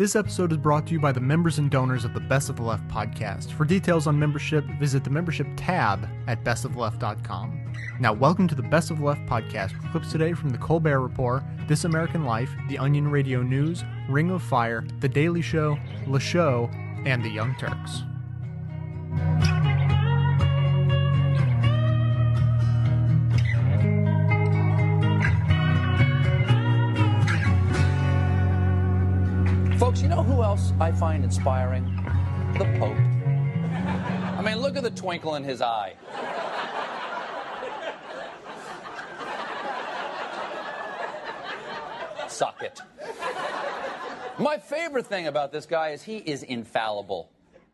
This episode is brought to you by the members and donors of the Best of the Left podcast. For details on membership, visit the membership tab at bestoftheleft.com. Now, welcome to the Best of the Left podcast with clips today from The Colbert Report, This American Life, The Onion Radio News, Ring of Fire, The Daily Show, Le Show, and The Young Turks. Folks, you know who else I find inspiring? The Pope. I mean, look at the twinkle in his eye. Suck it. My favorite thing about this guy is he is infallible.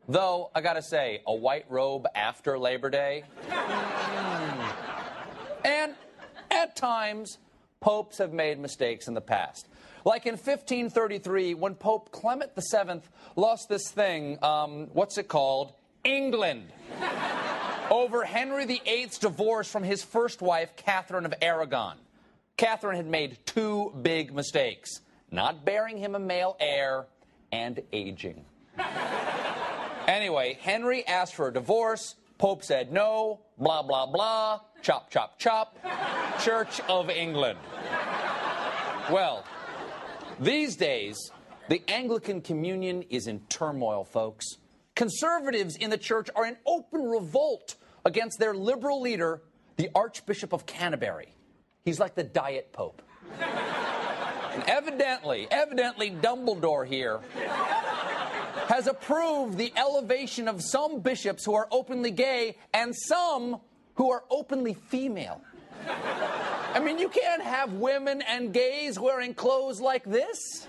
Though, I gotta say, a white robe after Labor Day. mm. And at times, popes have made mistakes in the past. Like in 1533, when Pope Clement VII lost this thing, um, what's it called? England. over Henry VIII's divorce from his first wife, Catherine of Aragon. Catherine had made two big mistakes not bearing him a male heir and aging. anyway, Henry asked for a divorce. Pope said no, blah, blah, blah, chop, chop, chop. Church of England. Well, these days, the Anglican Communion is in turmoil, folks. Conservatives in the church are in open revolt against their liberal leader, the Archbishop of Canterbury. He's like the Diet Pope. and evidently, evidently, Dumbledore here has approved the elevation of some bishops who are openly gay and some who are openly female. I mean, you can't have women and gays wearing clothes like this.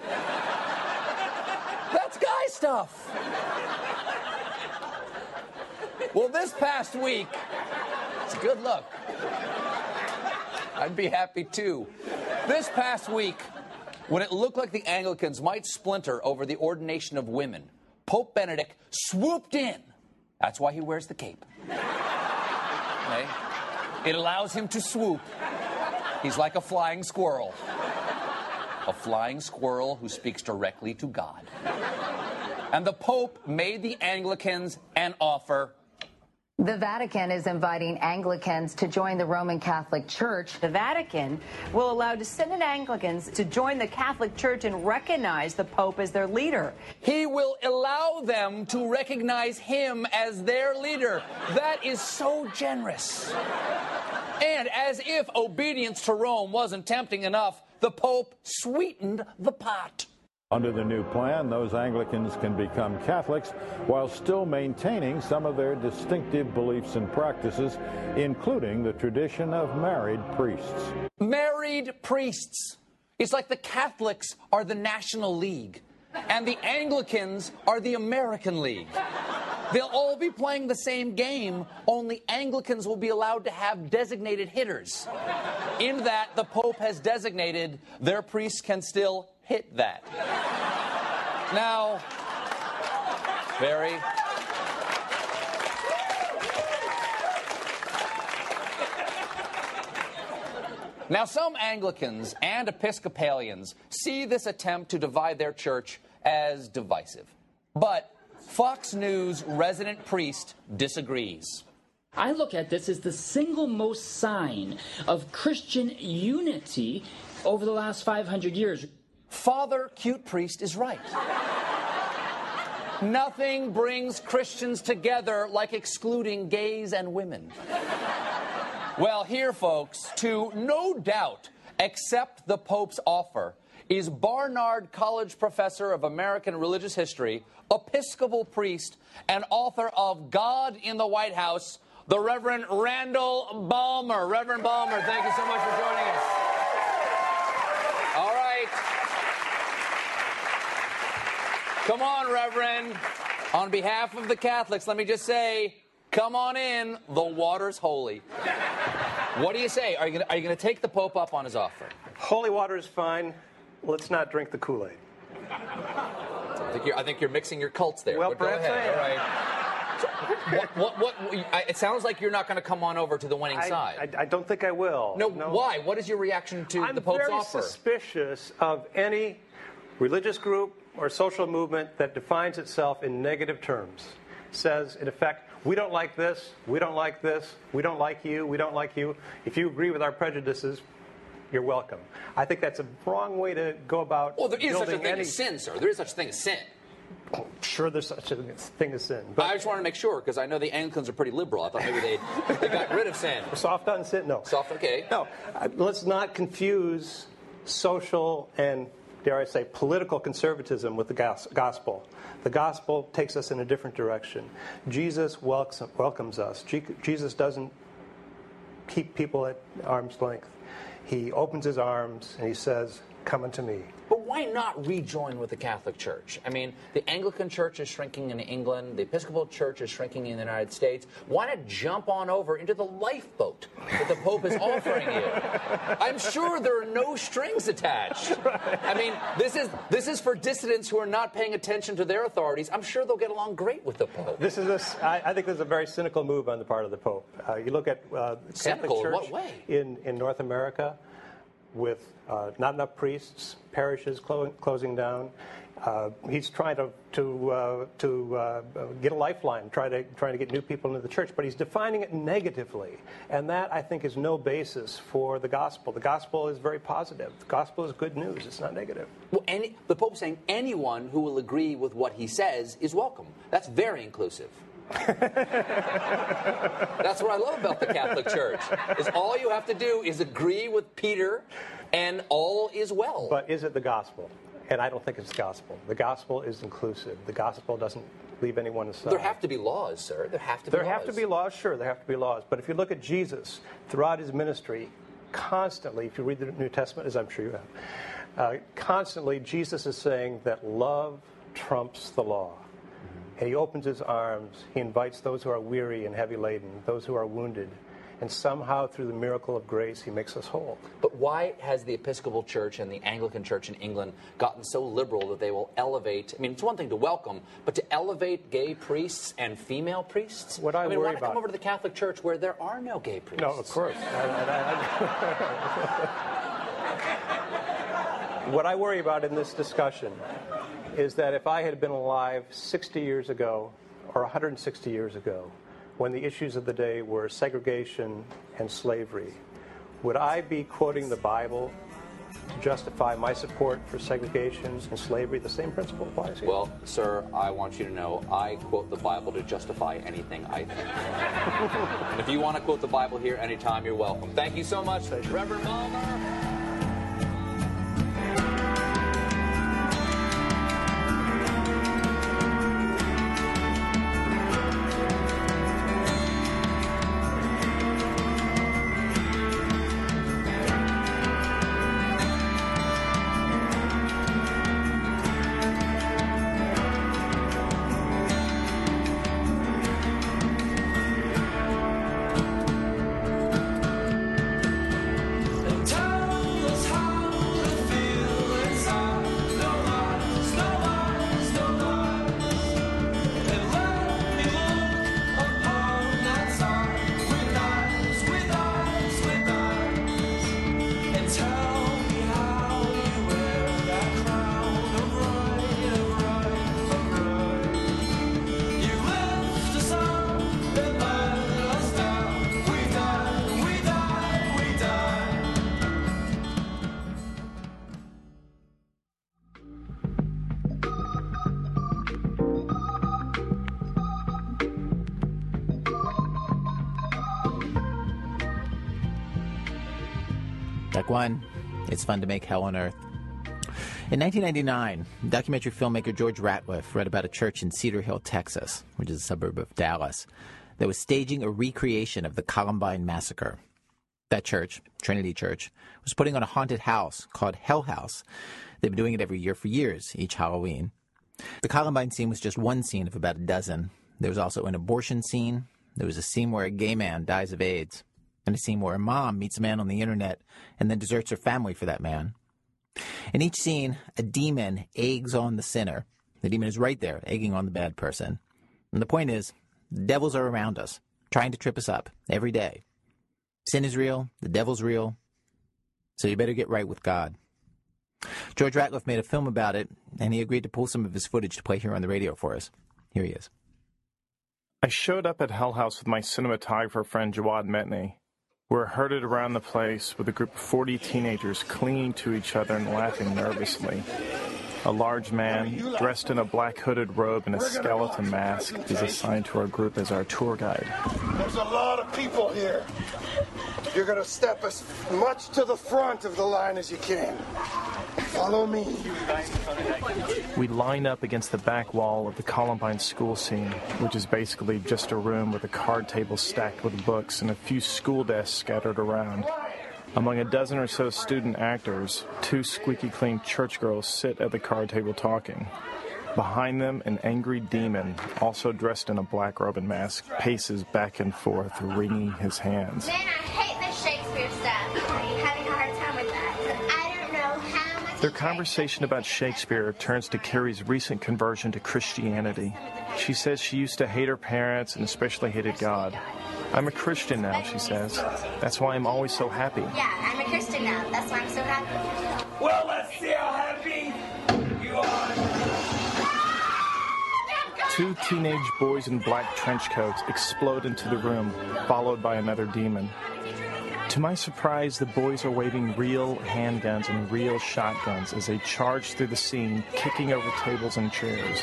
That's guy stuff. Well, this past week, it's a good look. I'd be happy too. This past week, when it looked like the Anglicans might splinter over the ordination of women, Pope Benedict swooped in. That's why he wears the cape. Okay? It allows him to swoop. He's like a flying squirrel. A flying squirrel who speaks directly to God. And the Pope made the Anglicans an offer the Vatican is inviting Anglicans to join the Roman Catholic Church. The Vatican will allow descendant Anglicans to join the Catholic Church and recognize the Pope as their leader. He will allow them to recognize him as their leader. That is so generous. And as if obedience to Rome wasn't tempting enough, the Pope sweetened the pot. Under the new plan, those Anglicans can become Catholics while still maintaining some of their distinctive beliefs and practices, including the tradition of married priests. Married priests. It's like the Catholics are the National League, and the Anglicans are the American League. They'll all be playing the same game, only Anglicans will be allowed to have designated hitters. In that, the Pope has designated their priests can still hit that. Now, very. Now, some Anglicans and Episcopalians see this attempt to divide their church as divisive. But Fox News resident priest disagrees. I look at this as the single most sign of Christian unity over the last 500 years. Father Cute Priest is right. Nothing brings Christians together like excluding gays and women. Well, here, folks, to no doubt accept the Pope's offer is Barnard College professor of American religious history, Episcopal priest, and author of God in the White House, the Reverend Randall Balmer. Reverend Balmer, thank you so much for joining us. All right. Come on, Reverend. On behalf of the Catholics, let me just say, come on in. The water's holy. What do you say? Are you going to take the Pope up on his offer? Holy water is fine. Let's not drink the Kool Aid. I think, you're, I think you're mixing your cults there. Well, but go ahead. All right. So, what, what, what, it sounds like you're not going to come on over to the winning I, side. I, I don't think I will. no, why? What is your reaction to I'm the Pope's very suspicious of any religious group or a social movement that defines itself in negative terms says, in effect, we don't like this, we don't like this, we don't like you, we don't like you. If you agree with our prejudices, you're welcome. I think that's a wrong way to go about. Well, there is such a thing any, as sin, sir. There is such a thing as sin. Sure, there's such a thing as sin. But I just wanted to make sure because I know the Anglicans are pretty liberal. I thought maybe they they got rid of sin. soft on sin? No. Soft, okay. No. Uh, let's not confuse social and, dare I say, political conservatism with the gospel. The gospel takes us in a different direction. Jesus welcomes, us. Jesus doesn't keep people at arm's length. He opens his arms and he says, Come unto me. Why not rejoin with the Catholic Church? I mean, the Anglican Church is shrinking in England, the Episcopal Church is shrinking in the United States. Why not jump on over into the lifeboat that the Pope is offering you? I'm sure there are no strings attached. I mean, this is this is for dissidents who are not paying attention to their authorities. I'm sure they'll get along great with the Pope. This is a I I think this is a very cynical move on the part of the Pope. Uh, you look at uh, the Cynical? Catholic Church what way? in in North America, with uh, not enough priests, parishes clo- closing down. Uh, he's trying to to uh, to uh, get a lifeline, try to trying to get new people into the church, but he's defining it negatively, and that I think is no basis for the gospel. The gospel is very positive. The gospel is good news. It's not negative. Well, any, the Pope's saying anyone who will agree with what he says is welcome. That's very inclusive. That's what I love about the Catholic Church. Is all you have to do is agree with Peter, and all is well. But is it the gospel? And I don't think it's the gospel. The gospel is inclusive. The gospel doesn't leave anyone aside. there have to be laws, sir. There have to be. Laws. There laws. have to be laws, sure, there have to be laws. But if you look at Jesus throughout his ministry, constantly, if you read the New Testament, as I'm sure you have, uh, constantly Jesus is saying that love trumps the law. And he opens his arms, he invites those who are weary and heavy laden, those who are wounded, and somehow through the miracle of grace, he makes us whole. But why has the Episcopal Church and the Anglican Church in England gotten so liberal that they will elevate? I mean, it's one thing to welcome, but to elevate gay priests and female priests. What I mean, worry why not come over to the Catholic Church where there are no gay priests? No, of course. I- I- I- what I worry about in this discussion is that if I had been alive 60 years ago or 160 years ago, when the issues of the day were segregation and slavery, would I be quoting the Bible to justify my support for segregation and slavery? The same principle applies here. Well, sir, I want you to know I quote the Bible to justify anything I think. and if you want to quote the Bible here anytime, you're welcome. Thank you so much, Reverend Balmer. One, it's fun to make hell on earth. In 1999, documentary filmmaker George Ratliff read about a church in Cedar Hill, Texas, which is a suburb of Dallas, that was staging a recreation of the Columbine Massacre. That church, Trinity Church, was putting on a haunted house called Hell House. They've been doing it every year for years, each Halloween. The Columbine scene was just one scene of about a dozen. There was also an abortion scene. There was a scene where a gay man dies of AIDS, and a scene where a mom meets a man on the internet and then deserts her family for that man. In each scene, a demon eggs on the sinner. The demon is right there, egging on the bad person. And the point is, the devils are around us, trying to trip us up every day. Sin is real, the devil's real, so you better get right with God. George Ratliff made a film about it, and he agreed to pull some of his footage to play here on the radio for us. Here he is. I showed up at Hell House with my cinematographer friend Jawad Metni. We're herded around the place with a group of 40 teenagers clinging to each other and laughing nervously. A large man, dressed in a black hooded robe and a skeleton mask, is assigned to our group as our tour guide. There's a lot of people here. You're going to step as much to the front of the line as you can. Follow me. We line up against the back wall of the Columbine school scene, which is basically just a room with a card table stacked with books and a few school desks scattered around. Among a dozen or so student actors, two squeaky clean church girls sit at the card table talking. Behind them, an angry demon, also dressed in a black robe and mask, paces back and forth, wringing his hands. Man, I hate this Shakespeare stuff. I'm having a hard time with that. I don't know how much. Their conversation about Shakespeare turns to Carrie's recent conversion to Christianity. She says she used to hate her parents and especially hated God. I'm a Christian now, she says. That's why I'm always so happy. Yeah, I'm a Christian now. That's why I'm so happy. Well, let's see how happy you are. Two teenage boys in black trench coats explode into the room, followed by another demon. To my surprise, the boys are waving real handguns and real shotguns as they charge through the scene, kicking over tables and chairs.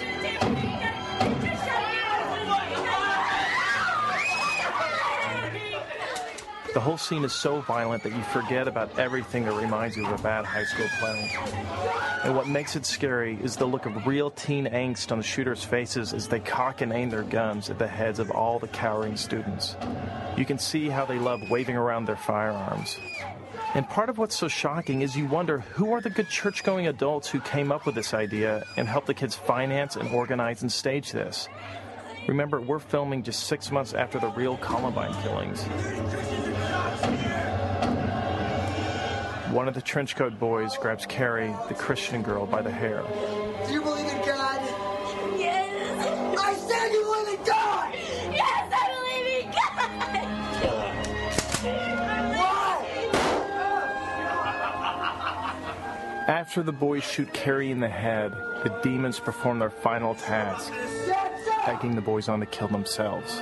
The whole scene is so violent that you forget about everything that reminds you of a bad high school play. And what makes it scary is the look of real teen angst on the shooters' faces as they cock and aim their guns at the heads of all the cowering students. You can see how they love waving around their firearms. And part of what's so shocking is you wonder who are the good church going adults who came up with this idea and helped the kids finance and organize and stage this. Remember, we're filming just six months after the real Columbine killings. One of the trenchcoat boys grabs Carrie, the Christian girl, by the hair. Do you believe in God? Yes. I said you believe in God! Yes, I believe in God. Why? After the boys shoot Carrie in the head, the demons perform their final task, egging the boys on to kill themselves.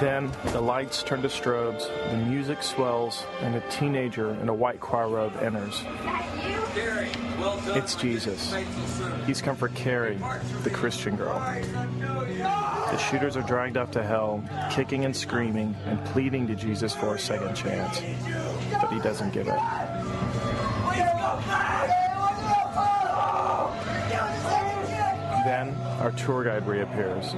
Then the lights turn to strobes, the music swells, and a teenager in a white choir robe enters. It's Jesus. He's come for Carrie, the Christian girl. The shooters are dragged up to hell, kicking and screaming and pleading to Jesus for a second chance. But he doesn't give it. Then our tour guide reappears.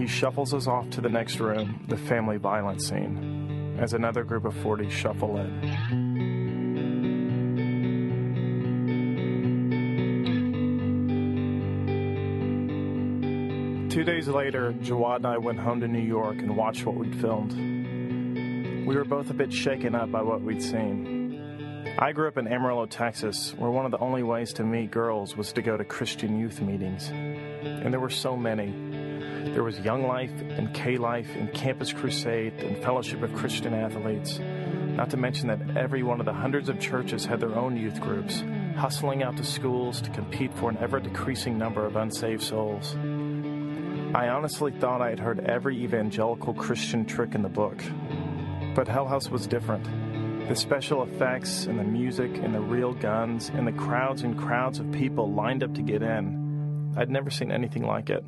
He shuffles us off to the next room, the family violence scene, as another group of 40 shuffle in. Two days later, Jawad and I went home to New York and watched what we'd filmed. We were both a bit shaken up by what we'd seen. I grew up in Amarillo, Texas, where one of the only ways to meet girls was to go to Christian youth meetings. And there were so many. There was Young Life and K Life and Campus Crusade and Fellowship of Christian Athletes. Not to mention that every one of the hundreds of churches had their own youth groups, hustling out to schools to compete for an ever decreasing number of unsaved souls. I honestly thought I had heard every evangelical Christian trick in the book. But Hell House was different. The special effects and the music and the real guns and the crowds and crowds of people lined up to get in. I'd never seen anything like it.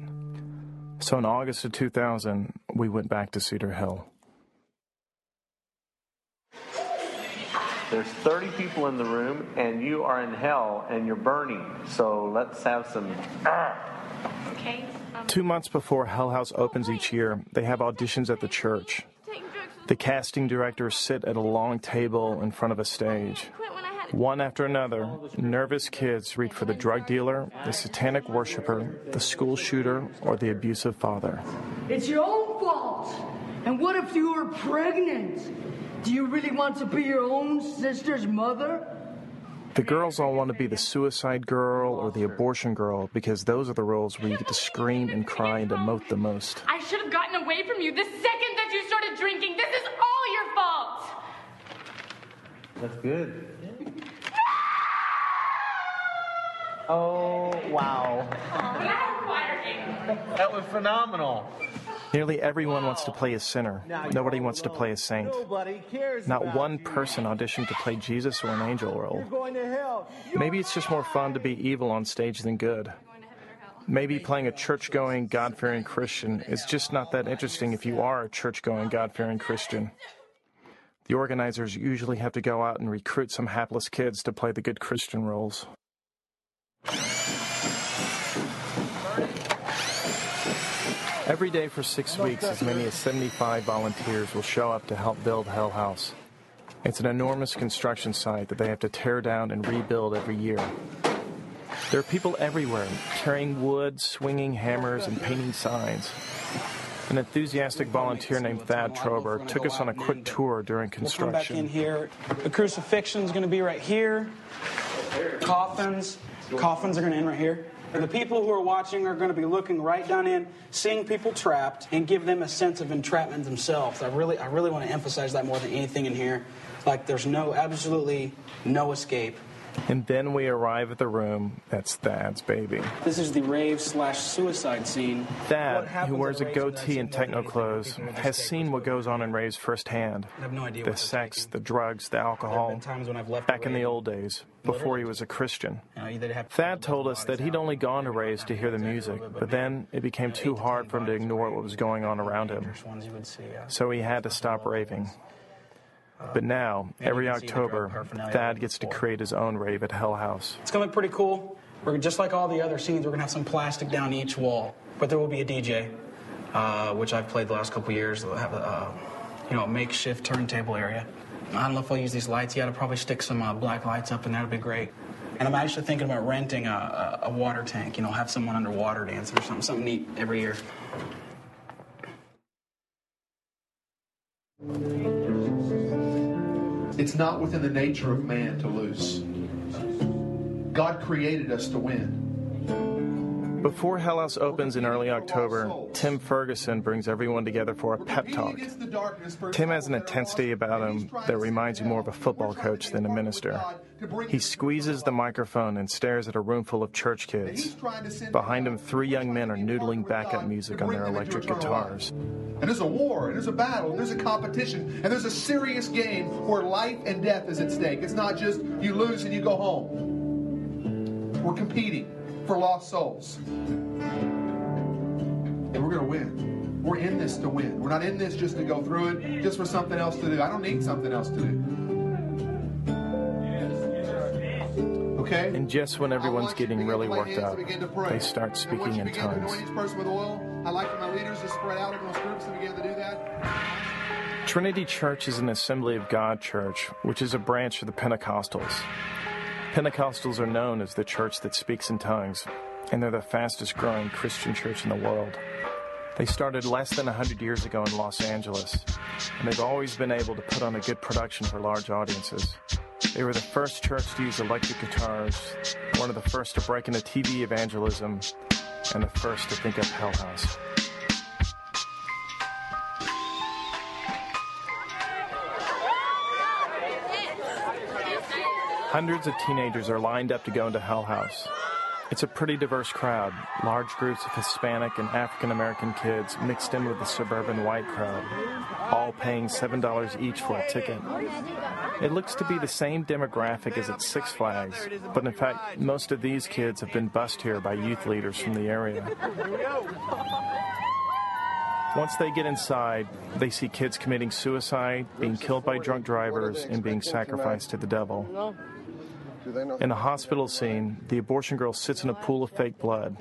So in August of 2000, we went back to Cedar Hill. There's 30 people in the room, and you are in hell, and you're burning. So let's have some. Okay. Two months before Hell House opens each year, they have auditions at the church. The casting directors sit at a long table in front of a stage. One after another, nervous kids read for the drug dealer, the satanic worshiper, the school shooter, or the abusive father. It's your own fault. And what if you were pregnant? Do you really want to be your own sister's mother? The girls all want to be the suicide girl or the abortion girl because those are the roles where you get to scream and cry and emote the most. I should have gotten away from you the second that you started drinking. This is all your fault. That's good. Oh, wow. That was phenomenal. Nearly everyone wants to play a sinner. Nobody wants to play a saint. Nobody cares. Not about one you. person auditioned to play Jesus or an angel role. You're going to hell. Maybe it's just more fun to be evil on stage than good. Maybe playing a church going, God fearing Christian is just not that interesting if you are a church going, God fearing Christian. The organizers usually have to go out and recruit some hapless kids to play the good Christian roles. Every day for six weeks, as many as 75 volunteers will show up to help build Hell House. It's an enormous construction site that they have to tear down and rebuild every year. There are people everywhere carrying wood, swinging hammers, and painting signs. An enthusiastic volunteer named Thad Trober took us on a quick tour during We'll come back in here. The crucifixion's going to be right here. Coffins. Coffins are going to end right here. And the people who are watching are going to be looking right down in, seeing people trapped, and give them a sense of entrapment themselves. I really, I really want to emphasize that more than anything in here. Like, there's no, absolutely no escape. And then we arrive at the room that's Thad's baby. This is the rave slash suicide scene. Thad, who wears a goatee and techno clothes, has seen what goes on in raves firsthand. I have no idea The sex, the drugs, the alcohol. times when I've left Back in the old days, before he was a Christian. You know, either they have Thad told us that he'd only gone to raves to hear the music, but then it became too hard for him to ignore what was going on around him. ones you would see. So he had to stop raving. But now, every you can see the October, drug Thad gets to create his own rave at Hell House. It's gonna look pretty cool. We're just like all the other scenes. We're gonna have some plastic down each wall, but there will be a DJ, uh, which I've played the last couple years. They'll have a uh, you know a makeshift turntable area. I don't know if I'll use these lights yet. I'll probably stick some uh, black lights up, and that'll be great. And I'm actually thinking about renting a, a, a water tank. You know, have someone underwater dancing or something, something neat every year. It's not within the nature of man to lose. God created us to win. Before Hell House opens in early October, Tim Ferguson brings everyone together for a pep talk. Tim has an intensity about him that reminds you more of a football coach than a minister. Oh he squeezes the microphone and stares at a room full of church kids. Behind him, three young men are noodling backup music on their electric guitars. And there's a war, and there's a battle, and there's a competition, and there's a serious game where life and death is at stake. It's not just you lose and you go home. We're competing for lost souls. And we're going to win. We're in this to win. We're not in this just to go through it, just for something else to do. I don't need something else to do. Okay? And just when everyone's want you to getting really worked up, and begin to pray. they start speaking in tongues. anoint each person with oil. I like for my leaders to spread out in those groups and begin to do that. Trinity Church is an Assembly of God church, which is a branch of the Pentecostals. Pentecostals are known as the church that speaks in tongues, and they're the fastest growing Christian church in the world. They started less than 100 years ago in Los Angeles, and they've always been able to put on a good production for large audiences. They were the first church to use electric guitars, one of the first to break into TV evangelism, and the first to think up Hell House. Hundreds of teenagers are lined up to go into Hell House. It's a pretty diverse crowd, large groups of Hispanic and African American kids mixed in with the suburban white crowd, all paying $7 each for a ticket. It looks to be the same demographic as at Six Flags, but in fact, most of these kids have been bussed here by youth leaders from the area. Once they get inside, they see kids committing suicide, being killed by drunk drivers, and being sacrificed to the devil. In the hospital scene, the abortion girl sits in a pool of fake blood.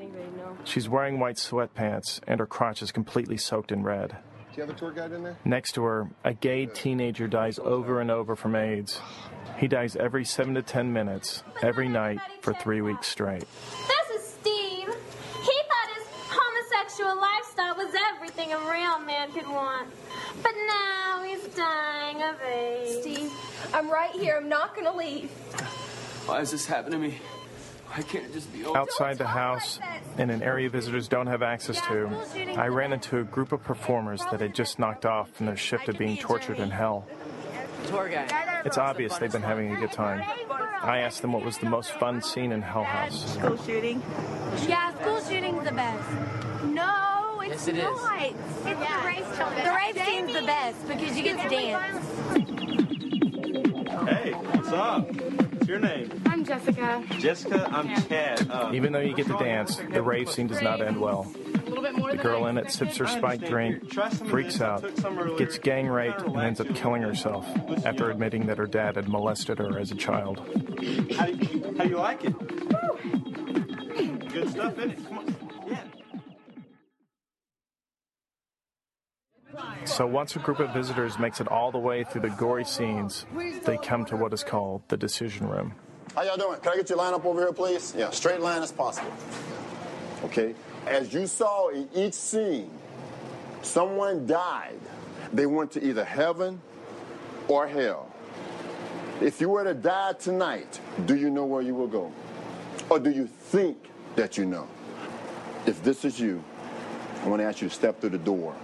She's wearing white sweatpants, and her crotch is completely soaked in red. Do you have a tour guide in there? Next to her, a gay teenager dies over and over from AIDS. He dies every seven to ten minutes, every night, for three weeks straight. This is Steve. He thought his homosexual lifestyle was everything a real man could want. But now he's dying of AIDS. Steve, I'm right here. I'm not gonna leave. Why has this happened to me? Why can't it just be over? Outside the house, in an area visitors don't have access to, I ran into a group of performers that had just knocked off from their shift of being tortured in hell. Tour guide. It's obvious they've been having a good time. I asked them what was the most fun scene in Hell House. School shooting. Yeah, school shooting's the best. No, it's Yes, it is. not. It's the race The rave scene's the best because you get to dance. Hey, what's up? What's your name? I'm Jessica. Jessica, I'm Chad. Uh, Even though you get to dance, the rave scene does not end well. The girl in it sips her spiked drink, freaks out, gets gang raped, and ends up killing herself after admitting that her dad had molested her as a child. how, do you, how do you like it? Good stuff, isn't it? So once a group of visitors makes it all the way through the gory scenes, they come to what is called the decision room. How y'all doing? Can I get your line up over here, please? Yeah, straight line as possible. Okay. As you saw in each scene, someone died. They went to either heaven or hell. If you were to die tonight, do you know where you will go? Or do you think that you know? If this is you, I want to ask you to step through the door.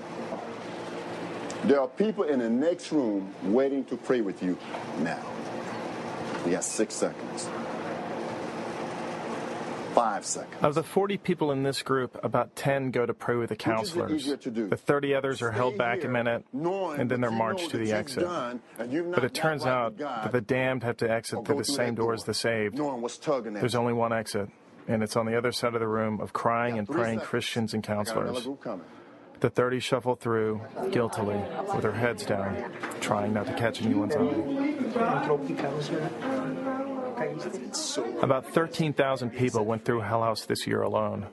There are people in the next room waiting to pray with you now. You got six seconds. Five seconds. Of the 40 people in this group, about 10 go to pray with the Which is it counselors. easier to do? The 30 others are held back a minute, and then they're marched to the exit. But it turns right out that the damned have to exit through the same door as the saved. knowing what's tugging at There's only one exit, and it's on the other side of the room of crying and praying seconds. Christians and I got another counselors. The 30 shuffle through guiltily with their heads down, trying not to catch anyone's eye. About 13,000 people went through Hell House this year alone.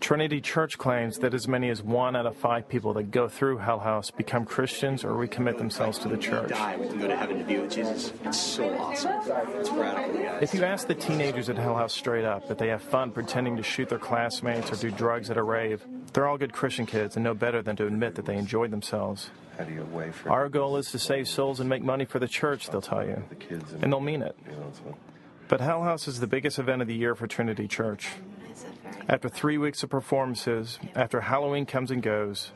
Trinity Church claims that as many as one out of five people that go through Hell House become Christians or recommit themselves to the church. die, we can go to heaven to be with Jesus. It's so awesome. It's radical, guys. If you ask the teenagers at Hell House straight up that they have fun pretending to shoot their classmates or do drugs at a rave, they're all good Christian kids and know better than to admit that they enjoyed themselves. How do you wait for Our goal is to save souls and make money for the church, they'll tell you. And they'll mean it. But Hell House is the biggest event of the year for Trinity Church. After three weeks of performances, after Halloween comes and goes,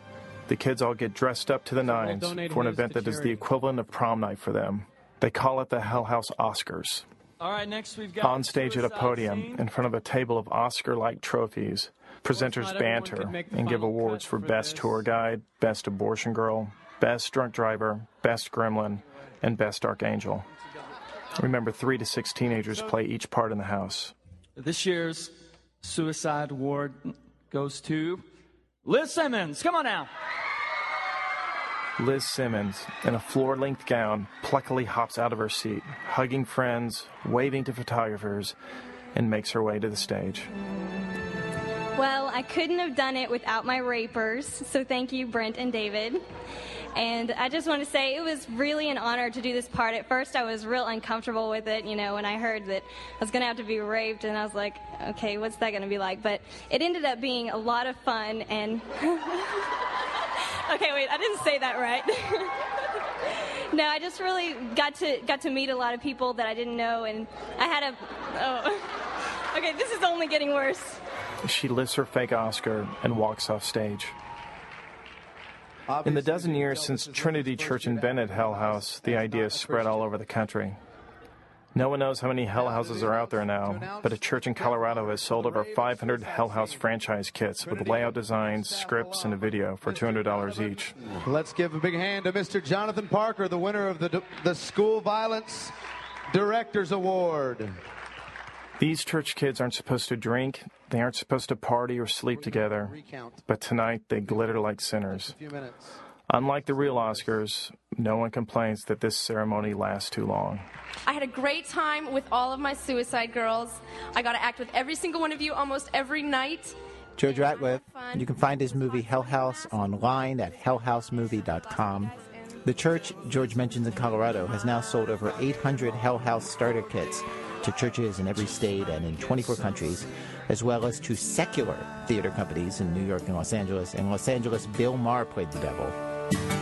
the kids all get dressed up to the nines for an event that is the equivalent of prom night for them. They call it the Hell House Oscars. All right, next we've got On stage at a podium, Scene. in front of a table of Oscar like trophies, presenters banter could make the and give awards for for Best this. Tour Guide, Best Abortion Girl, Best Drunk Driver, Best Gremlin, and Best Archangel. Remember, three to six teenagers play each part in the house. This year's Suicide Ward goes to Liz Simmons. Come on now. Liz Simmons, in a floor length gown, pluckily hops out of her seat, hugging friends, waving to photographers, and makes her way to the stage. Well, I couldn't have done it without my rapers, so thank you, Brent and David. And I just want to say it was really an honor to do this part. At first, I was real uncomfortable with it, you know, when I heard that I was going to have to be raped, and I was like, okay, what's that going to be like? But it ended up being a lot of fun, and. okay, wait, I didn't say that right. no, I just really got to got to meet a lot of people that I didn't know, and I had a. Oh. Okay, this is only getting worse. She lifts her fake Oscar and walks off stage. In the dozen years since Trinity Church invented Hell House, the idea has spread all over the country. No one knows how many Hell Houses are out there now, but a church in Colorado has sold over 500 Hell House franchise kits with layout designs, scripts, and a video for $200 each. Let's give a big hand to Mr. Jonathan Parker, the winner of the, the School Violence Directors Award. These church kids aren't supposed to drink, they aren't supposed to party or sleep together, but tonight they glitter like sinners. A few minutes. Unlike the real Oscars, no one complains that this ceremony lasts too long. I had a great time with all of my suicide girls. I got to act with every single one of you almost every night. George Ratliff. You can find his movie Hell House online at hellhousemovie.com. The church George mentions in Colorado has now sold over 800 Hell House starter kits to churches in every state and in 24 countries, as well as to secular theater companies in New York and Los Angeles. In Los Angeles, Bill Maher played the devil.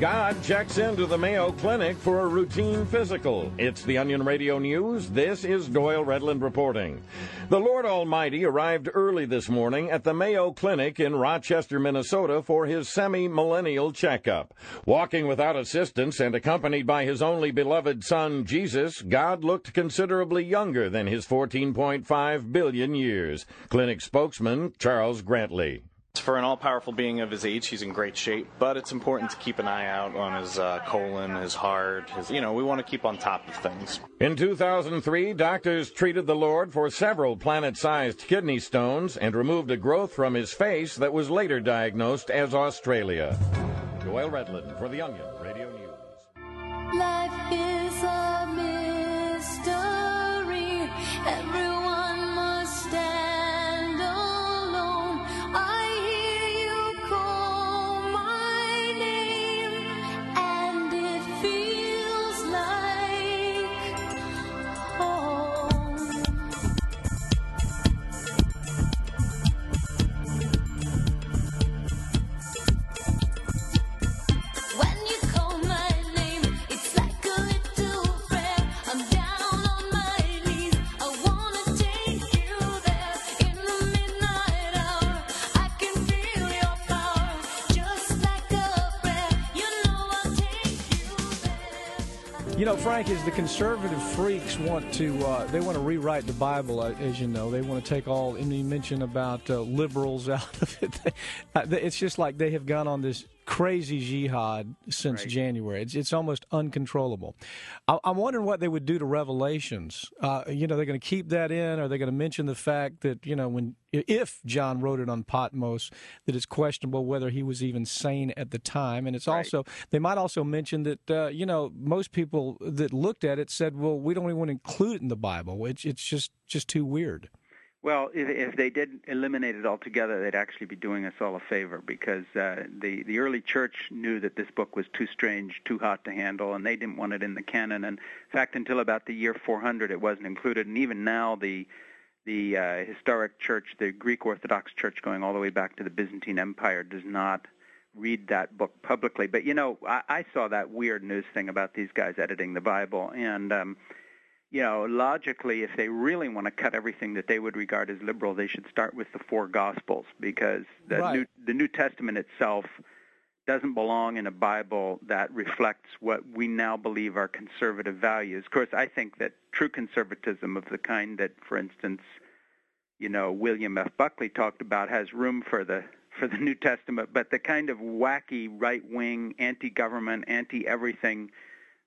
God checks into the Mayo Clinic for a routine physical. It's the Onion Radio News. This is Doyle Redland reporting. The Lord Almighty arrived early this morning at the Mayo Clinic in Rochester, Minnesota for his semi millennial checkup. Walking without assistance and accompanied by his only beloved son, Jesus, God looked considerably younger than his 14.5 billion years. Clinic spokesman Charles Grantley. For an all powerful being of his age, he's in great shape, but it's important to keep an eye out on his uh, colon, his heart, his, you know, we want to keep on top of things. In 2003, doctors treated the Lord for several planet sized kidney stones and removed a growth from his face that was later diagnosed as Australia. Doyle Redland for The Onion Radio News. Life is a mystery. Frank, is the conservative freaks want to uh, they want to rewrite the Bible, uh, as you know. They want to take all. And you mentioned about uh, liberals out of it. Uh, it's just like they have gone on this crazy jihad since January. It's it's almost uncontrollable. I, I'm wondering what they would do to Revelations. Uh, you know, they're going to keep that in. Are they going to mention the fact that you know when if John wrote it on Patmos, that it's questionable whether he was even sane at the time, and it's also they might also mention that uh, you know most people that looked at it said, well, we don't even want to include it in the Bible. It's it's just just too weird. Well, if, if they did eliminate it altogether, they'd actually be doing us all a favor because uh, the the early church knew that this book was too strange, too hot to handle, and they didn't want it in the canon. And in fact, until about the year 400, it wasn't included. And even now, the the uh, historic church, the Greek Orthodox Church, going all the way back to the Byzantine Empire, does not read that book publicly. But you know, I, I saw that weird news thing about these guys editing the Bible, and um, you know, logically, if they really want to cut everything that they would regard as liberal, they should start with the four Gospels because the Right. New the New Testament itself doesn't belong in a Bible that reflects what we now believe are conservative values. Of course, I think that true conservatism of the kind that, for instance, you know, William F. Buckley talked about has room for the for the New Testament, but the kind of wacky right-wing, anti-government, anti-everything,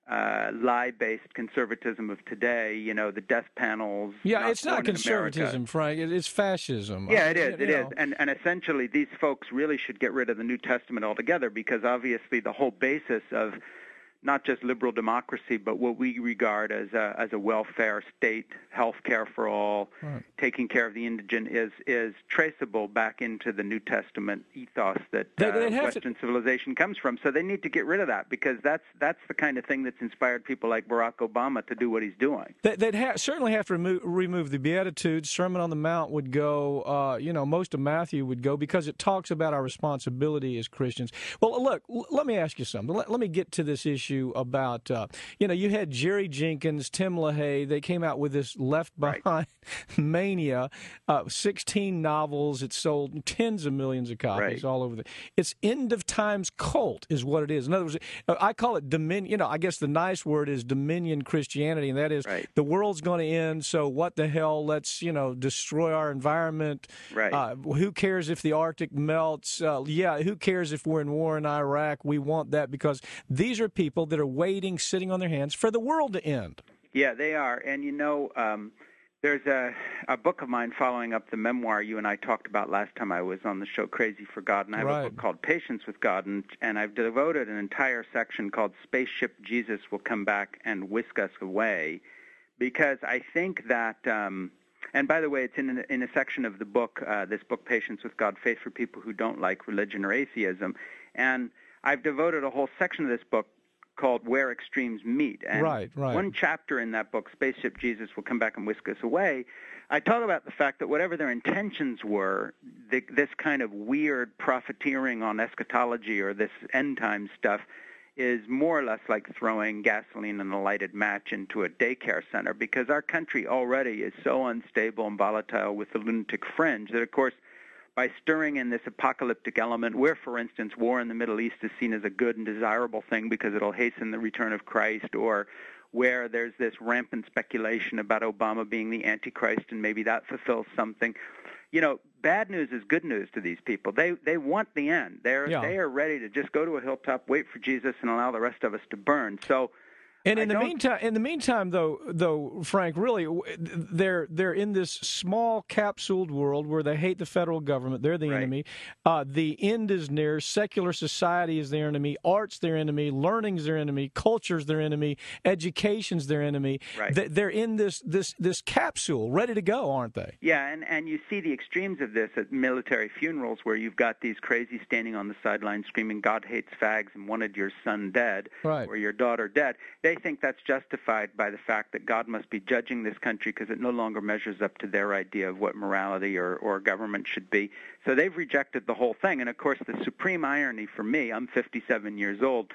uh, lie-based conservatism of today, you know, the death panels. Yeah, it's not in America. conservatism, Frank. It- It's fascism. Yeah, it is. you It is, know. and and essentially, these folks really should get rid of the New Testament altogether because obviously the whole basis of not just liberal democracy, but what we regard as a as a welfare state, health care for all, Right. taking care of the indigent, is is traceable back into the New Testament ethos that They- uh, have to- Western civilization comes from. So they need to get rid of that because that's that's the kind of thing that's inspired people like Barack Obama to do what he's doing. They- They'd ha- certainly have to remove, remove the Beatitudes. Sermon on the Mount would go. Uh, you know, most of Matthew would go because it talks about our responsibility as Christians. Well, look, l- let me ask you something. Let, let me get to this issue about. Uh, you know, you had Jerry Jenkins, Tim LaHaye. They came out with this Left Behind mania. Uh, Sixteen novels. It sold tens of millions of copies Right. all over the. It's end of times cult is what it is. In other words, uh, I call it dominion. You know, I guess the nice word is dominion Christianity, and that is the world's going to end. So what the hell? Let's you know destroy our environment. Right. Uh, who cares if the Arctic melts? Uh, yeah. Who cares if we're in war in Iraq? We want that because these are people that are waiting, sitting on their hands for the world to end. Yeah, they are. And you know, um, There's a, a book of mine following up the memoir you and I talked about last time I was on the show, Crazy for God, and I have a book called Patience with God, and, and I've devoted an entire section called Spaceship Jesus Will Come Back and Whisk Us Away, because I think that, um, and by the way, it's in a, in a section of the book, uh, this book, Patience with God, Faith for People Who Don't Like Religion or Atheism, and I've devoted a whole section of this book called Where Extremes Meet. And Right, right. One chapter in that book, Spaceship Jesus Will Come Back and Whisk Us Away, I talk about the fact that whatever their intentions were, the, this kind of weird profiteering on eschatology or this end time stuff is more or less like throwing gasoline and a lighted match into a daycare center because our country already is so unstable and volatile with the lunatic fringe that, of course, by stirring in this apocalyptic element where, for instance, war in the Middle East is seen as a good and desirable thing because it'll hasten the return of Christ, or where there's this rampant speculation about Obama being the Antichrist and maybe that fulfills something. You know, bad news is good news to these people. They they want the end. They're Yeah. they are ready to just go to a hilltop, wait for Jesus, and allow the rest of us to burn. So And in I the meantime, in the meantime, though, though Frank, really, they're they're in this small capsuled world where they hate the federal government. They're the enemy. Uh, the end is near. Secular society is their enemy. Art's their enemy. Learning's their enemy. Culture's their enemy. Education's their enemy. Right. They- They're in this this this capsule, ready to go, aren't they? Yeah, and and you see the extremes of this at military funerals where you've got these crazy standing on the sidelines screaming God hates fags and wanted your son dead Right. or your daughter dead. They think that's justified by the fact that God must be judging this country because it no longer measures up to their idea of what morality or or government should be. So they've rejected the whole thing. And of course, the supreme irony for me, I'm 57 years old.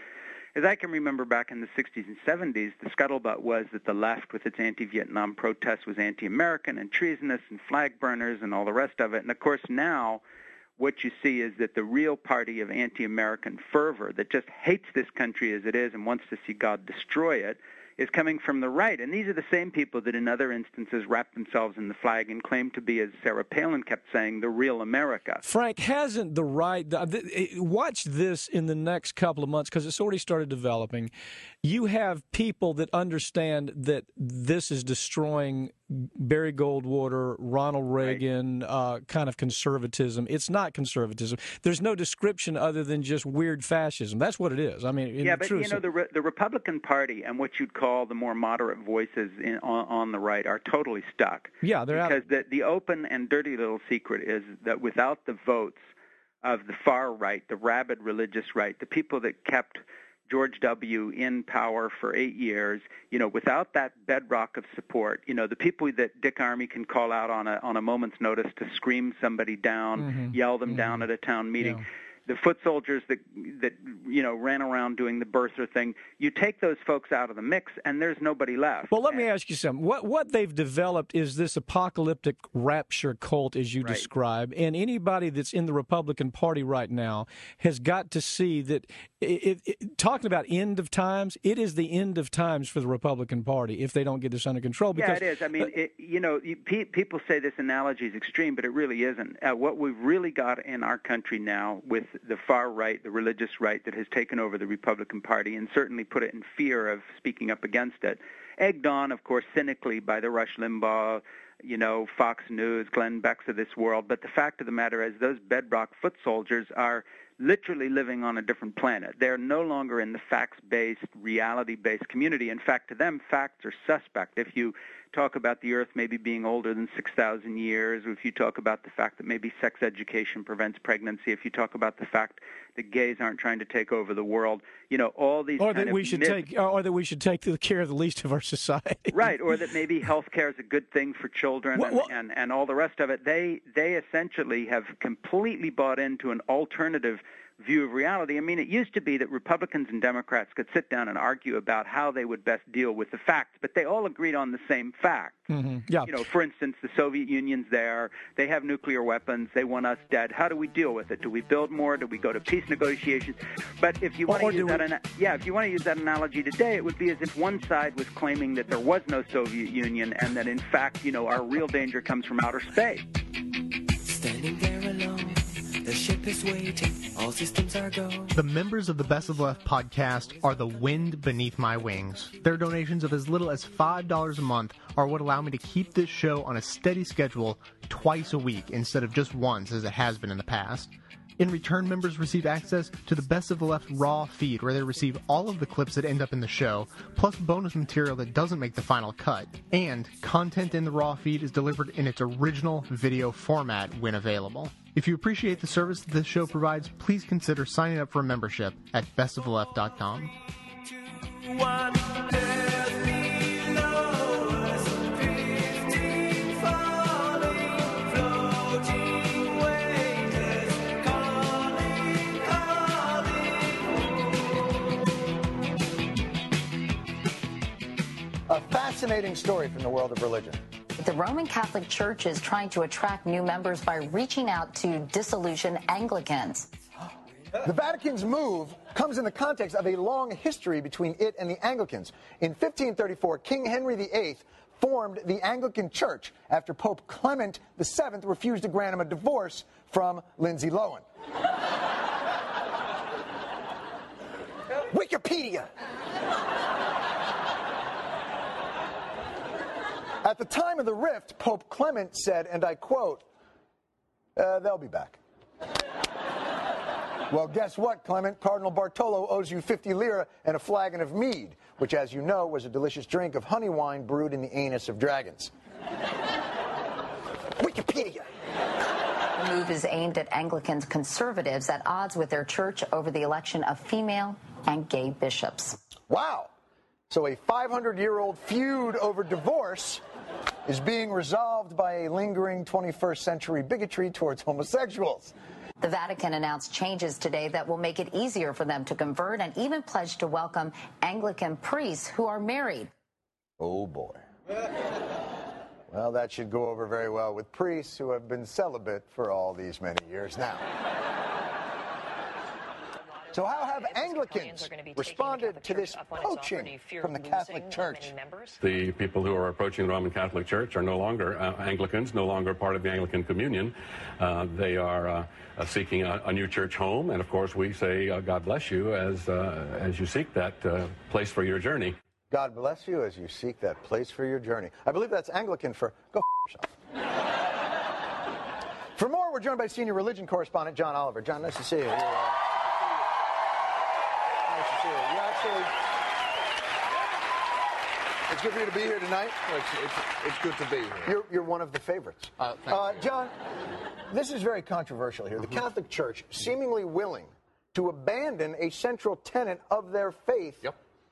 As I can remember back in the 60s and 70s, the scuttlebutt was that the left, with its anti-Vietnam protests, was anti-American and treasonous and flag burners and all the rest of it. And of course now, what you see is that the real party of anti-American fervor that just hates this country as it is and wants to see God destroy it is coming from the right. And these are the same people that in other instances wrap themselves in the flag and claim to be, as Sarah Palin kept saying, the real America. Frank hasn't the right. th- eh, Watch this in the next couple of months because it's already started developing. You have people that understand that this is destroying Barry Goldwater, Ronald Reagan, uh, kind of conservatism. It's not conservatism. There's no description other than just weird fascism. That's what it is. I mean, yeah, but you know the Re- the Republican Party and what you'd call the more moderate voices in, on, on the right are totally stuck. Yeah, they're out- because the the open and dirty little secret is that without the votes of the far right, the rabid religious right, the people that kept George W. in power for eight years, you know, without that bedrock of support, you know, the people that Dick Armey can call out on a on a moment's notice to scream somebody down, Mhm. yell them down at a town meeting the foot soldiers that that you know ran around doing the birther thing. You take those folks out of the mix, and there's nobody left. Well, let me ask you something. What what they've developed is this apocalyptic rapture cult, as you Right. describe, and anybody that's in the Republican Party right now has got to see that. It, it, talking about end of times, it is the end of times for the Republican Party if they don't get this under control. yeah, it is. I mean, it, you know, you, pe- people say this analogy is extreme, but it really isn't. Uh, what we've really got in our country now, with the far right, the religious right that has taken over the Republican Party, and certainly put it in fear of speaking up against it, egged on, of course, cynically by the Rush Limbaugh, you know, Fox News, Glenn Beck's of this world. But the fact of the matter is, those bedrock foot soldiers are literally living on a different planet. They're no longer in the facts-based, reality-based community. In fact, to them, facts are suspect. If you talk about the Earth maybe being older than 6,000 years, or if you talk about the fact that maybe sex education prevents pregnancy, if you talk about the fact that gays aren't trying to take over the world, you know, all these or that we should myths- take, or that we should take the care of the least of our society. right, or that maybe health care is a good thing for children Well, and, well- and, and all the rest of it. They they essentially have completely bought into an alternative view of reality. I mean, it used to be that Republicans and Democrats could sit down and argue about how they would best deal with the facts, but they all agreed on the same fact. hmm Yeah. You know, for instance, the Soviet Union's there. They have nuclear weapons. They want us dead. How do we deal with it? Do we build more? Do we go to peace negotiations? But if you want Or to use that, we- ana- yeah, if you want to use that analogy today, it would be as if one side was claiming that there was no Soviet Union, and that in fact, you know, our real danger comes from outer space. Ship is waiting, all systems are go. The members of the Best of the Left podcast are the wind beneath my wings. Their donations of as little as $5 a month are what allow me to keep this show on a steady schedule twice a week instead of just once as it has been in the past. In return, members receive access to the Best of the Left Raw feed, where they receive all of the clips that end up in the show, plus bonus material that doesn't make the final cut. And content in the Raw feed is delivered in its original video format when available. If you appreciate the service that this show provides, please consider signing up for a membership at bestoftheleft.com. A fascinating story from the world of religion. The Roman Catholic Church is trying to attract new members by reaching out to disillusioned Anglicans. The Vatican's move comes in the context of a long history between it and the Anglicans. In 1534, King Henry VIII formed the Anglican Church after Pope Clement VII refused to grant him a divorce from Lindsay Lohan. Wikipedia! At the time of the rift, Pope Clement said, and I quote, uh, they'll be back. well, guess what, Clement? Cardinal Bartolo owes you 50 lira and a flagon of mead, which, as you know, was a delicious drink of honey wine brewed in the anus of dragons. Wikipedia. The move is aimed at Anglican conservatives at odds with their church over the election of female and gay bishops. Wow. So a 500 year old feud over divorce is being resolved by a lingering 21st century bigotry towards homosexuals. The Vatican announced changes today that will make it easier for them to convert and even pledge to welcome Anglican priests who are married. Oh boy. Well, that should go over very well with priests who have been celibate for all these many years now. So, how have Anglicans responded to this poaching from the Catholic Church? The people who are approaching the Roman Catholic Church are no longer uh, Anglicans, no longer part of the Anglican Communion. Uh, they are uh, uh, seeking a, a new church home, and of course, we say, uh, God bless you as uh, as you seek that uh, place for your journey. God bless you as you seek that place for your journey. I believe that's Anglican for go f- yourself. for more, we're joined by senior religion correspondent John Oliver. John, nice to see you. You're, uh, nice to see you. You actually. It's good for you to be here tonight. It's, it's, it's good to be here. You're, you're one of the favorites. Uh, Uh. John, this is very controversial here. The Catholic Church seemingly willing to abandon a central tenet of their faith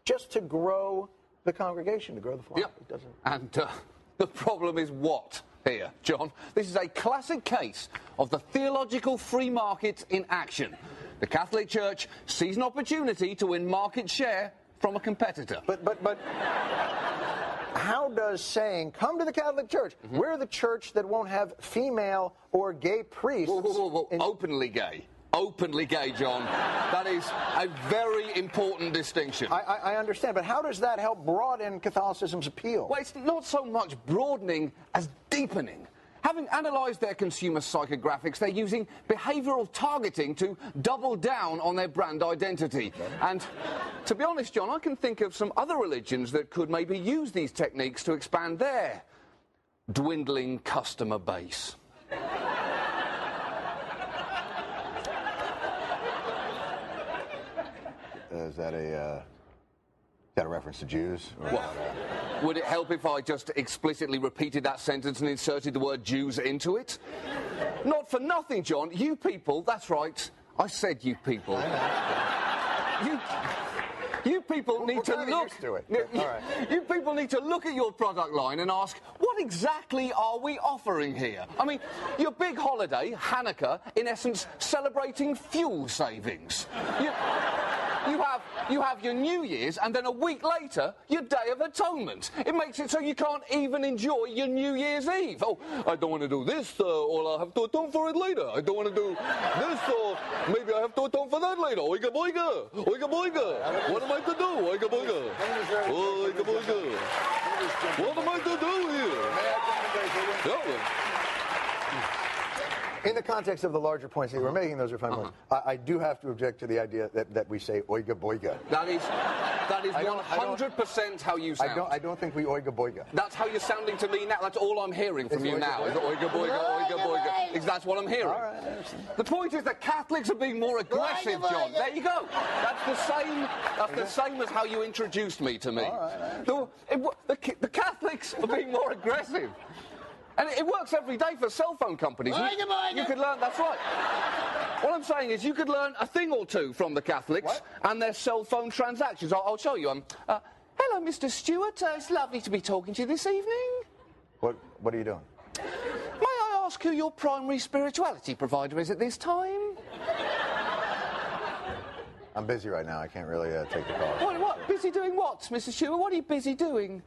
just to grow the congregation, to grow the flock. It doesn't. And uh, the problem is what here, John? This is a classic case of the theological free market in action. The Catholic Church sees an opportunity to win market share from a competitor. But, but, but. How does saying, come to the Catholic Church, Mm-hmm. we're the church that won't have female or gay priests. Openly gay. Openly gay, John. That is a very important distinction. I, I, I understand, but how does that help broaden Catholicism's appeal? Well, it's not so much broadening as deepening. Having analysed their consumer psychographics, they're using behavioural targeting to double down on their brand identity. And to be honest, John, I can think of some other religions that could maybe use these techniques to expand their dwindling customer base. Is that a, uh, that a reference to Jews? Or What? Uh? Would it help if I just explicitly repeated that sentence and inserted the word Jews into it? Not for nothing, John. You people, that's right. I said you people. You, you people need to look. to it, You- but all right. You people need to look at your product line and ask, what exactly are we offering here? I mean, your big holiday, Hanukkah, in essence, celebrating fuel savings. You, you have you have your New Year's, and then a week later, your Day of Atonement. It makes it so you can't even enjoy your New Year's Eve. Oh, I don't want to do this, uh, or I'll have to atone for it later. I don't want to do this, or maybe I have to atone for that later. Oiga boiga, oiga boiga. What am I to do? Oiga boiga. Oiga boiga. What am I to do here? In the context of the larger points that you were uh-huh. making, those are fine points. Uh-huh. I, I do have to object to the idea that, that we say oiga boiga. That is, that is I don't- I don't- 100% how you sound. I don't, I don't think we oiga boiga. That's how you're sounding to me now. That's all I'm hearing from It's you oiga now. Is oiga boiga, oiga boiga. Is that's what I'm hearing. The point is that Catholics are being more aggressive, John. There you go. That's the same. That's the same as how you introduced me to me. The, it wa- the, Ca- the Catholics are being more aggressive. And it, works every day for cell phone companies. You, boiga. you could learn. That's right. What I'm saying is, you could learn a thing or two from the Catholics and their cell phone transactions. I'll, I'll show you. Um, uh, hello, Mr. Stewart. Uh, it's lovely to be talking to you this evening. What, what are you doing? May I ask who your primary spirituality provider is at this time? I'm busy right now. I can't really uh, take the call. What, what? Busy doing what, Mr. Stewart? What are you busy doing?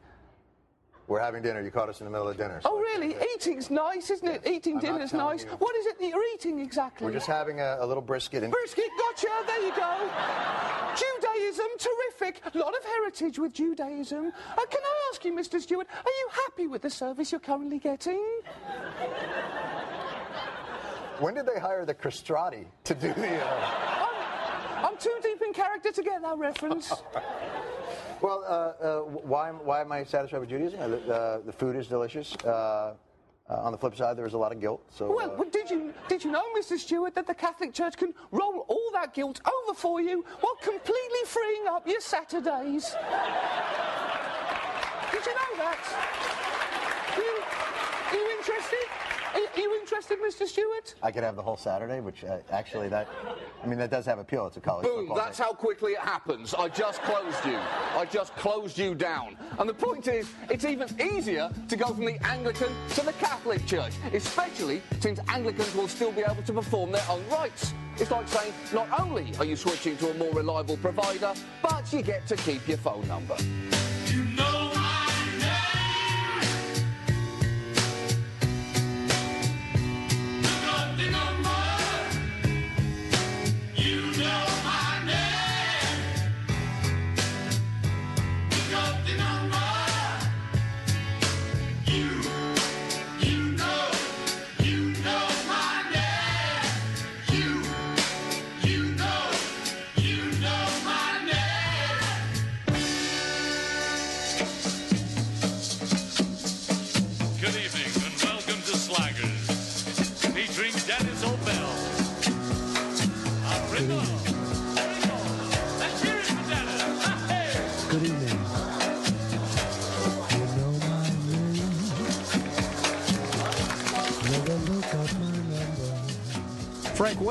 We're having dinner. You caught us in the middle of dinner. so Oh, really? Eating's nice, isn't it? Eating I'm dinner's nice. you. What is it that you're eating exactly? We're just having a, a little brisket. And Brisket, gotcha, there you go. Judaism, terrific. A lot of heritage with Judaism. Uh, can I ask you, Mr. Stewart, are you happy with the service you're currently getting? when did they hire the castrati to do the? Uh... I'm too deep in character to get that reference. Well, uh, uh, why, why am I satisfied with Judaism? Uh, the, the food is delicious. Uh, uh, on the flip side, there is a lot of guilt. So, Well, uh, well, did you did you know, Mr. Stewart, that the Catholic Church can roll all that guilt over for you while completely freeing up your Saturdays? did you know that? You, are you interested? Are you, are you interested, Mr. Stewart? I could have the whole Saturday, which uh, actually that, I mean, that does have appeal. It's a college Boom, football. that's how quickly it happens. I just closed you. I just closed you down. And the point is, it's even easier to go from the Anglican to the Catholic Church, especially since Anglicans will still be able to perform their own rites. It's like saying, not only are you switching to a more reliable provider, but you get to keep your phone number.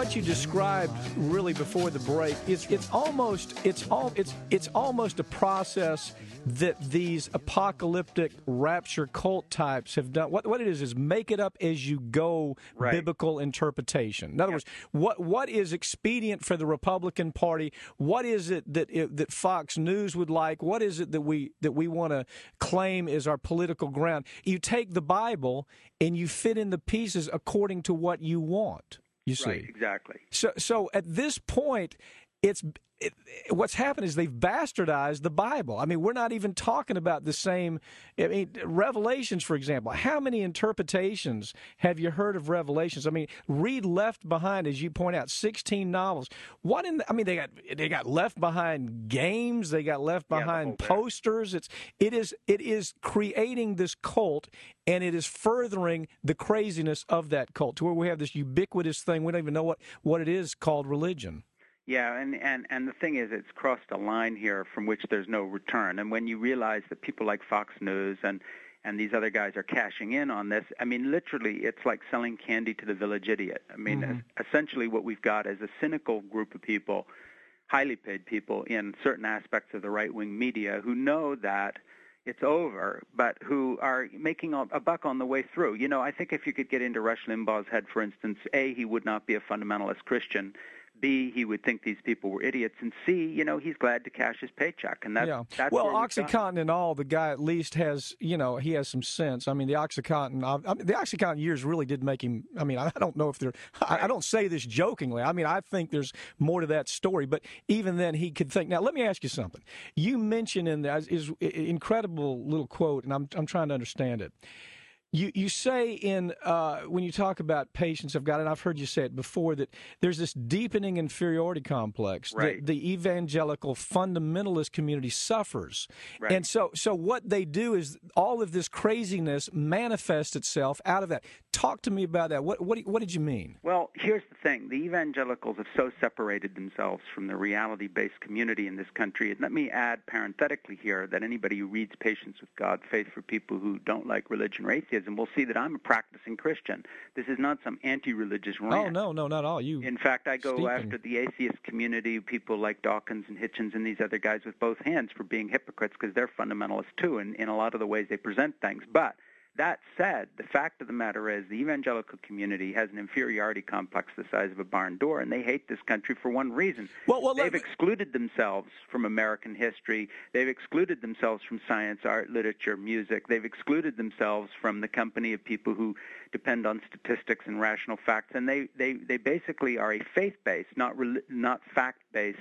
What you described really before the break is it's almost it's all it's it's almost a process that these apocalyptic rapture cult types have done. What what it is is make it up as you go biblical interpretation. In other words, what what is expedient for the Republican Party? What is it that it, that Fox News would like? What is it that we that we want to claim as our political ground? You take the Bible and you fit in the pieces according to what you want. You see, Right, exactly. so, so at this point, it's it, what's happened is they've bastardized the Bible. I mean, we're not even talking about the same. I mean, Revelations, for example. How many interpretations have you heard of Revelations? I mean, read Left Behind, as you point out, sixteen novels. What in? The, I mean, they got they got Left Behind games. They got Left Behind posters. It's it is it is creating this cult, and it is furthering the craziness of that cult to where we have this ubiquitous thing. We don't even know what what it is called religion. Yeah, and, and, and the thing is, it's crossed a line here from which there's no return. And when you realize that people like Fox News and, and these other guys are cashing in on this, I mean, literally, it's like selling candy to the village idiot. I mean, Mhm. essentially what we've got is a cynical group of people, highly paid people in certain aspects of the right-wing media who know that it's over, but who are making a buck on the way through. You know, I think if you could get into Rush Limbaugh's head, for instance, A, he would not be a fundamentalist Christian. B, he would think these people were idiots. And C, you know, he's glad to cash his paycheck. And that's, yeah. that's well, where we've got- OxyContin and all, the guy at least has, you know, he has some sense. I mean, the OxyContin, I mean, the OxyContin years really did make him. I mean, I don't know if they're. I, I don't say this jokingly. I mean, I think there's more to that story. But even then, he could think. Now, let me ask you something. You mentioned in there is is incredible little quote, and I'm I'm trying to understand it. You you say in uh, when you talk about patience of God, and I've heard you say it before that there's this deepening inferiority complex Right. that the evangelical fundamentalist community suffers, Right. and so so what they do is all of this craziness manifests itself out of that. Talk to me about that. What what what did you mean? Well, here's the thing. The evangelicals have so separated themselves from the reality-based community in this country. And let me add parenthetically here that anybody who reads Patience with God, Faith for People Who Don't Like Religion or Atheism will see that I'm a practicing Christian. This is not some anti-religious rant. Oh no no not all you. In fact, I go steeping. after the atheist community, people like Dawkins and Hitchens and these other guys with both hands for being hypocrites because they're fundamentalists too in, in a lot of the ways they present things. But that said, the fact of the matter is the evangelical community has an inferiority complex the size of a barn door, and they hate this country for one reason. Well, well, They've excluded themselves from American history. They've excluded themselves from science, art, literature, music. They've excluded themselves from the company of people who depend on statistics and rational facts. And they, they, they basically are a faith-based, not, rel- not fact-based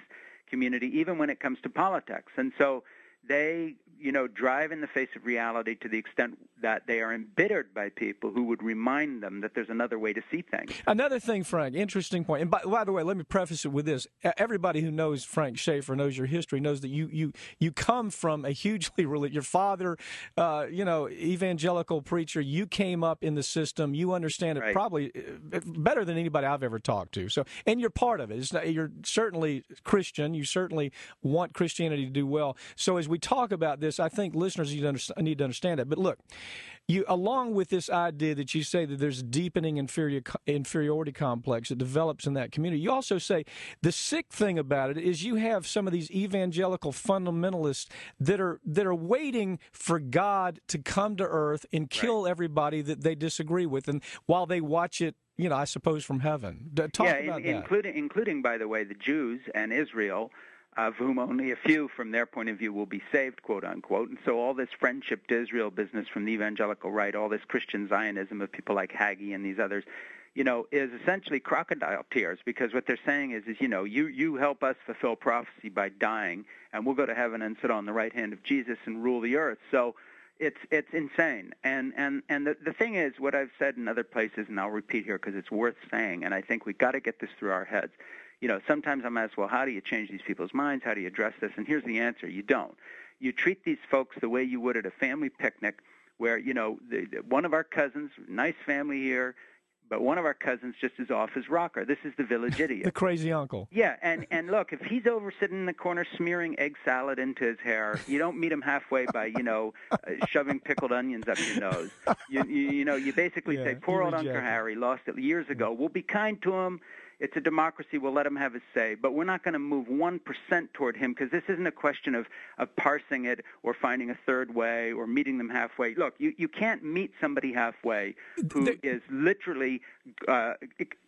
community, even when it comes to politics. And so they, you know, drive in the face of reality to the extent that they are embittered by people who would remind them that there's another way to see things. Another thing, Frank, interesting point. And by, by the way, let me preface it with this: everybody who knows Frank Schaeffer knows your history, knows that you you you come from a hugely religious. Your father, uh, you know, evangelical preacher. You came up in the system. You understand it probably uh, better than anybody I've ever talked to. So, and you're part of it. It's not, you're certainly Christian. You certainly want Christianity to do well. So, as we talk about this, I think listeners need to, under, need to understand it. But look, you along with this idea that you say that there's a deepening inferior, inferiority complex that develops in that community, you also say the sick thing about it is you have some of these evangelical fundamentalists that are that are waiting for God to come to earth and kill everybody that they disagree with, and while they watch it. You know, I suppose from heaven. Talk yeah, about in, that. including including by the way the Jews and Israel, of whom only a few from their point of view will be saved, quote unquote. And so all this friendship to Israel business from the evangelical right, all this Christian Zionism of people like Hagee and these others, you know, is essentially crocodile tears because what they're saying is, is you know, you you help us fulfill prophecy by dying, and we'll go to heaven and sit on the right hand of Jesus and rule the earth. So it's it's insane. And and and the the thing is, what I've said in other places, and I'll repeat here because it's worth saying, and I think we've got to get this through our heads. You know, sometimes I'm asked, well, how do you change these people's minds? How do you address this? And here's the answer: you don't. You treat these folks the way you would at a family picnic, where you know the, the- one of our cousins, nice family here, but one of our cousins just is off his rocker. This is the village idiot. the crazy uncle. Yeah, and and look, if he's over sitting in the corner smearing egg salad into his hair, you don't meet him halfway by you know uh, shoving pickled onions up your nose. You you, you know you basically Yeah, say, poor old Uncle. Harry lost it years ago. We'll be kind to him. It's a democracy. We'll let him have his say, but we're not going to move one percent toward him because this isn't a question of of parsing it or finding a third way or meeting them halfway. Look, you you can't meet somebody halfway who is literally uh,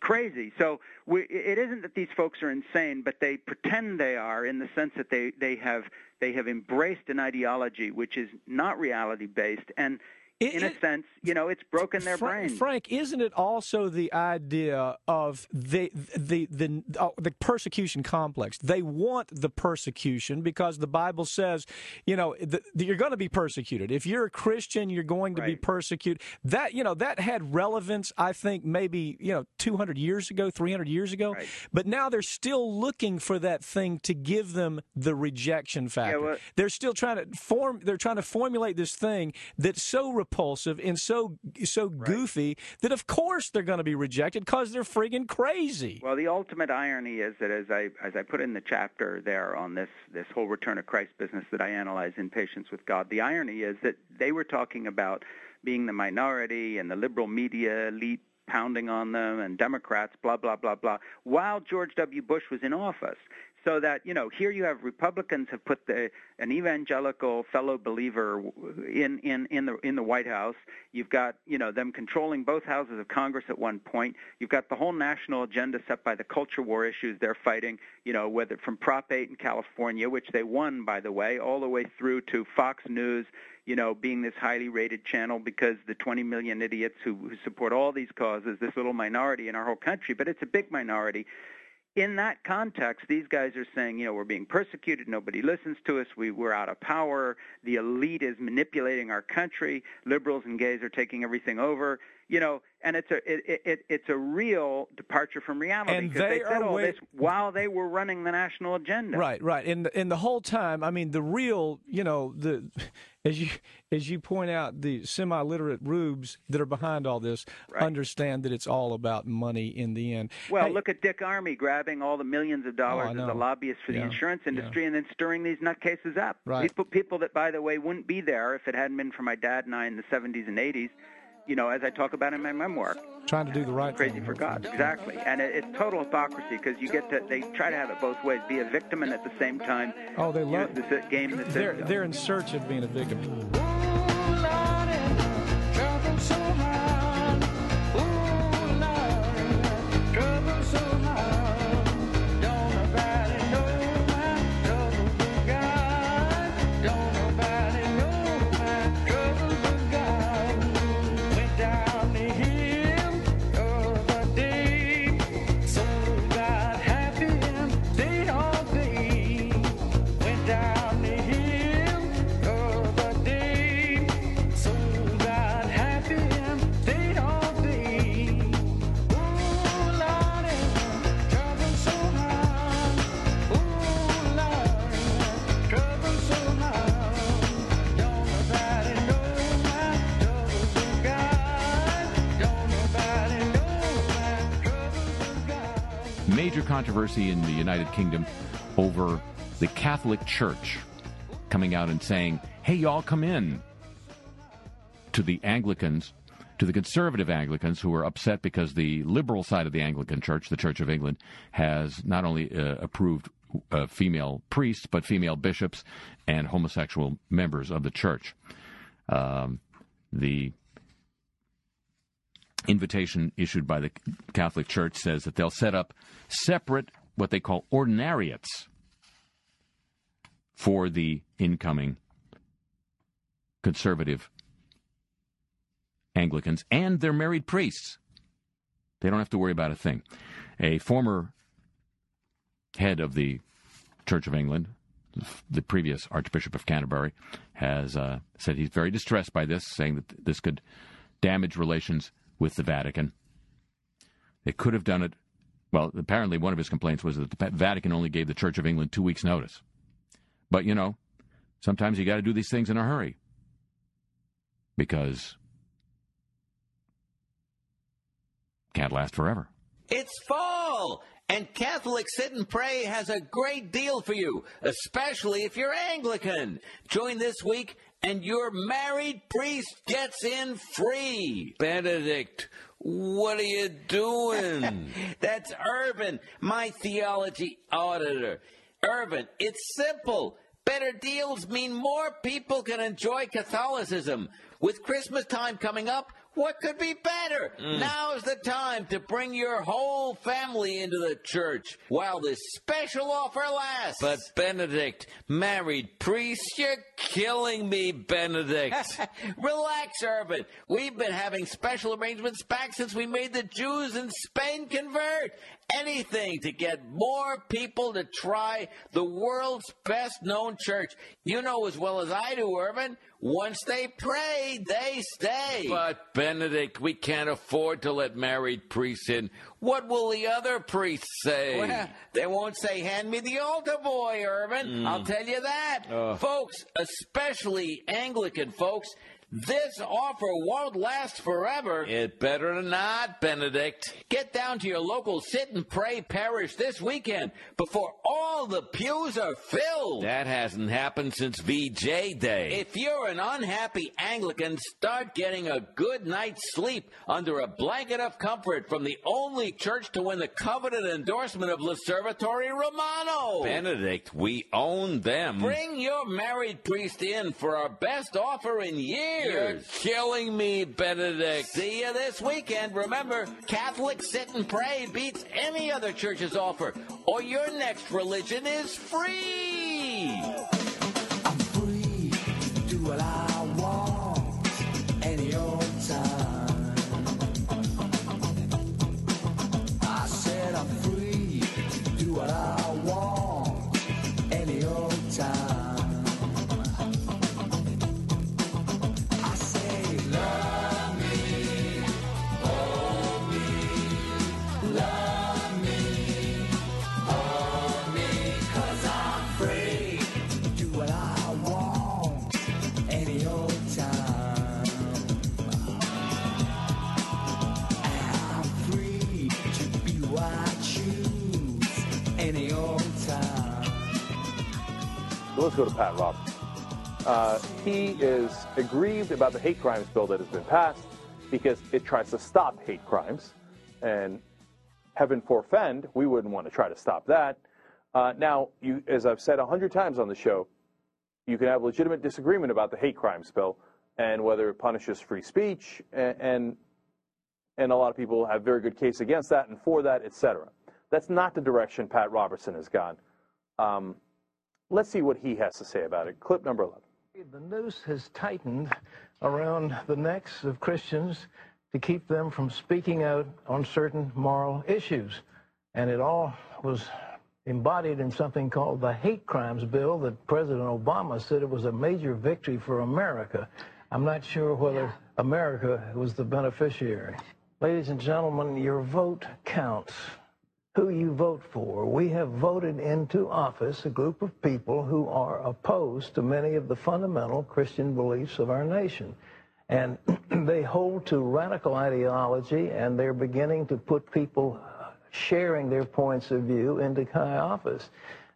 crazy. So we, it isn't that these folks are insane, but they pretend they are in the sense that they they have they have embraced an ideology which is not reality based and. In a sense, you know, it's broken their Fra- brains. Frank, isn't it also the idea of the the the uh, the persecution complex? They want the persecution because the Bible says, you know, that that you're going to be persecuted. If you're a Christian, you're going to be persecuted. That you know that had relevance, I think, maybe you know, 200 years ago, 300 years ago. But now they're still looking for that thing to give them the rejection factor. well- they're still trying to form. They're trying to formulate this thing that's so repulsive and so so goofy that of course they're going to be rejected because they're friggin' crazy. Well, the ultimate irony is that as I as I put in the chapter there on this this whole return of Christ business that I analyze in Patience with God, the irony is that they were talking about being the minority and the liberal media elite pounding on them and Democrats, blah blah blah blah, while George W. Bush was in office. So that you know, here you have Republicans have put the an evangelical fellow believer in in in the in the White House. You've got you know them controlling both houses of Congress at one point. You've got the whole national agenda set by the culture war issues they're fighting. You know whether from Prop 8 in California, which they won by the way, all the way through to Fox News. You know, being this highly rated channel because the 20 million idiots who, who support all these causes, this little minority in our whole country, but it's a big minority in that context, these guys are saying, you know, we're being persecuted, nobody listens to us, we, we're out of power, the elite is manipulating our country, liberals and gays are taking everything over, you know, and it's a it, it, it's a real departure from reality And because they they said all wait- this while they were running the national agenda. Right, right. And the, and the whole time, I mean, the real, you know, the as you as you point out, the semi-literate rubes that are behind all this understand that it's all about money in the end. Well, Hey, look at Dick Armey grabbing all the millions of oh, dollars Oh, as a lobbyist for Yeah, the insurance yeah. industry and then stirring these nutcases up. Right. People, people that, by the way, wouldn't be there if it hadn't been for my dad and I in the 70s and 80s, you know, as I talk about in my memoir. trying to do the right Crazy thing. for God, exactly. And it, it's total hypocrisy because you get to, they try to have it both ways, be a victim and at the same time Oh, they love use the uh, game the They're they're in search of being a victim. Controversy in the United Kingdom over the Catholic Church coming out and saying, hey, y'all come in to the Anglicans, to the conservative Anglicans who are upset because the liberal side of the Anglican Church, the Church of England, has not only uh, approved uh, female priests, but female bishops and homosexual members of the church. Um, the invitation issued by the Catholic Church says that they'll set up separate, what they call ordinariates, for the incoming conservative Anglicans and their married priests. They don't have to worry about a thing. A former head of the Church of England, the previous Archbishop of Canterbury, has uh, said he's very distressed by this, saying that this could damage relations with the Vatican. They could have done it. Well, apparently, one of his complaints was that the Vatican only gave the Church of England two weeks' notice. But, you know, sometimes you got to do these things in a hurry because can't last forever. It's fall, and Catholic Sit and Pray has a great deal for you, especially if you're Anglican. Join this week, and your married priest gets in free. Benedict, what are you doing? That's Urban, my theology auditor. Urban, it's simple. Better deals mean more people can enjoy Catholicism. With Christmas time coming up, what could be better? Mm. Now's the time to bring your whole family into the church while this special offer lasts. But Benedict, married priest, you're killing me, Benedict. Relax, Urban. We've been having special arrangements back since we made the Jews in Spain convert. Anything to get more people to try the world's best known church. You know as well as I do, Urban. Once they pray, they stay. But Benedict, we can't afford to let married priests in. What will the other priests say? Well, they won't say, hand me the altar boy, Urban. Mm. I'll tell you that. Ugh. Folks, especially Anglican folks, this offer won't last forever. It better not, Benedict. Get down to your local sit and pray parish this weekend before all the pews are filled. That hasn't happened since VJ Day. If you're an unhappy Anglican, start getting a good night's sleep under a blanket of comfort from the only church to win the coveted endorsement of L'Osservatore Romano. Benedict, we own them. Bring your married priest in for our best offer in years. You're killing me, Benedict. See you this weekend. Remember, Catholic Sit and Pray beats any other church's offer, or your next religion is free. So let's go to Pat Roberts. Uh, he is aggrieved about the hate crimes bill that has been passed because it tries to stop hate crimes. And heaven forfend, we wouldn't want to try to stop that. Uh, now, you, as I've said a hundred times on the show, you can have legitimate disagreement about the hate crimes bill and whether it punishes free speech, and, and and a lot of people have very good case against that and for that, etc. That's not the direction Pat Robertson has gone. Um, let's see what he has to say about it. Clip number 11. The noose has tightened around the necks of Christians to keep them from speaking out on certain moral issues. And it all was embodied in something called the Hate Crimes Bill that President Obama said it was a major victory for America. I'm not sure whether America was the beneficiary. Ladies and gentlemen, your vote counts. Who you vote for. We have voted into office a group of people who are opposed to many of the fundamental Christian beliefs of our nation. And they hold to radical ideology, and they're beginning to put people uh, sharing their points of view into high office.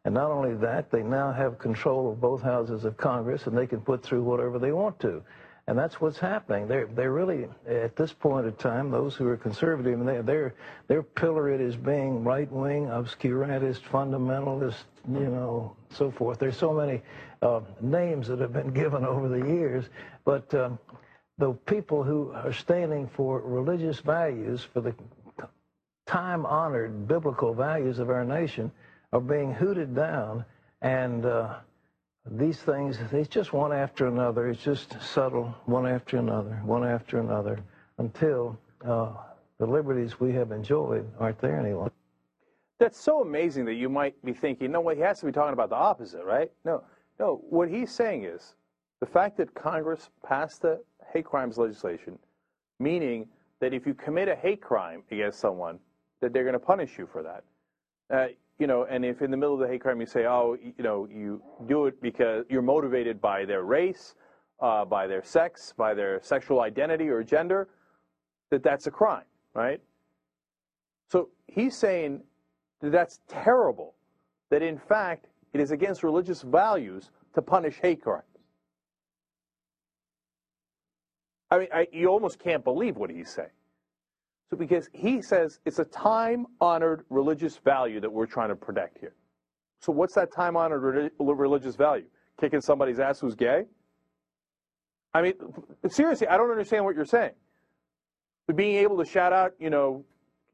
And not only that, they now have control of both houses of Congress, and they can put through whatever they want to. And that's what's happening. They're, they're really, at this point in time, those who are conservative, they, they're, they're pilloried as being right-wing, obscurantist, fundamentalist, you know, so forth. There's so many uh, names that have been given over the years, but um, the people who are standing for religious values, for the time-honored biblical values of our nation, are being hooted down, and uh, these things, it's just one after another. It's just subtle, one after another, one after another, until uh, the liberties we have enjoyed aren't there any longer. That's so amazing that you might be thinking, no, well, he has to be talking about the opposite, right? No, no. What he's saying is the fact that Congress passed the hate crimes legislation, meaning that if you commit a hate crime against someone, that they're going to punish you for that. Uh, you know, and if in the middle of the hate crime you say, oh, you know, you do it because you're motivated by their race, uh, by their sex, by their sexual identity or gender, that that's a crime, right? So he's saying that that's terrible, that in fact it is against religious values to punish hate crimes. I mean, I, you almost can't believe what he's saying. So because he says it's a time-honored religious value that we're trying to protect here. So what's that time-honored re- religious value? Kicking somebody's ass who's gay? I mean, seriously, I don't understand what you're saying. But being able to shout out, you know,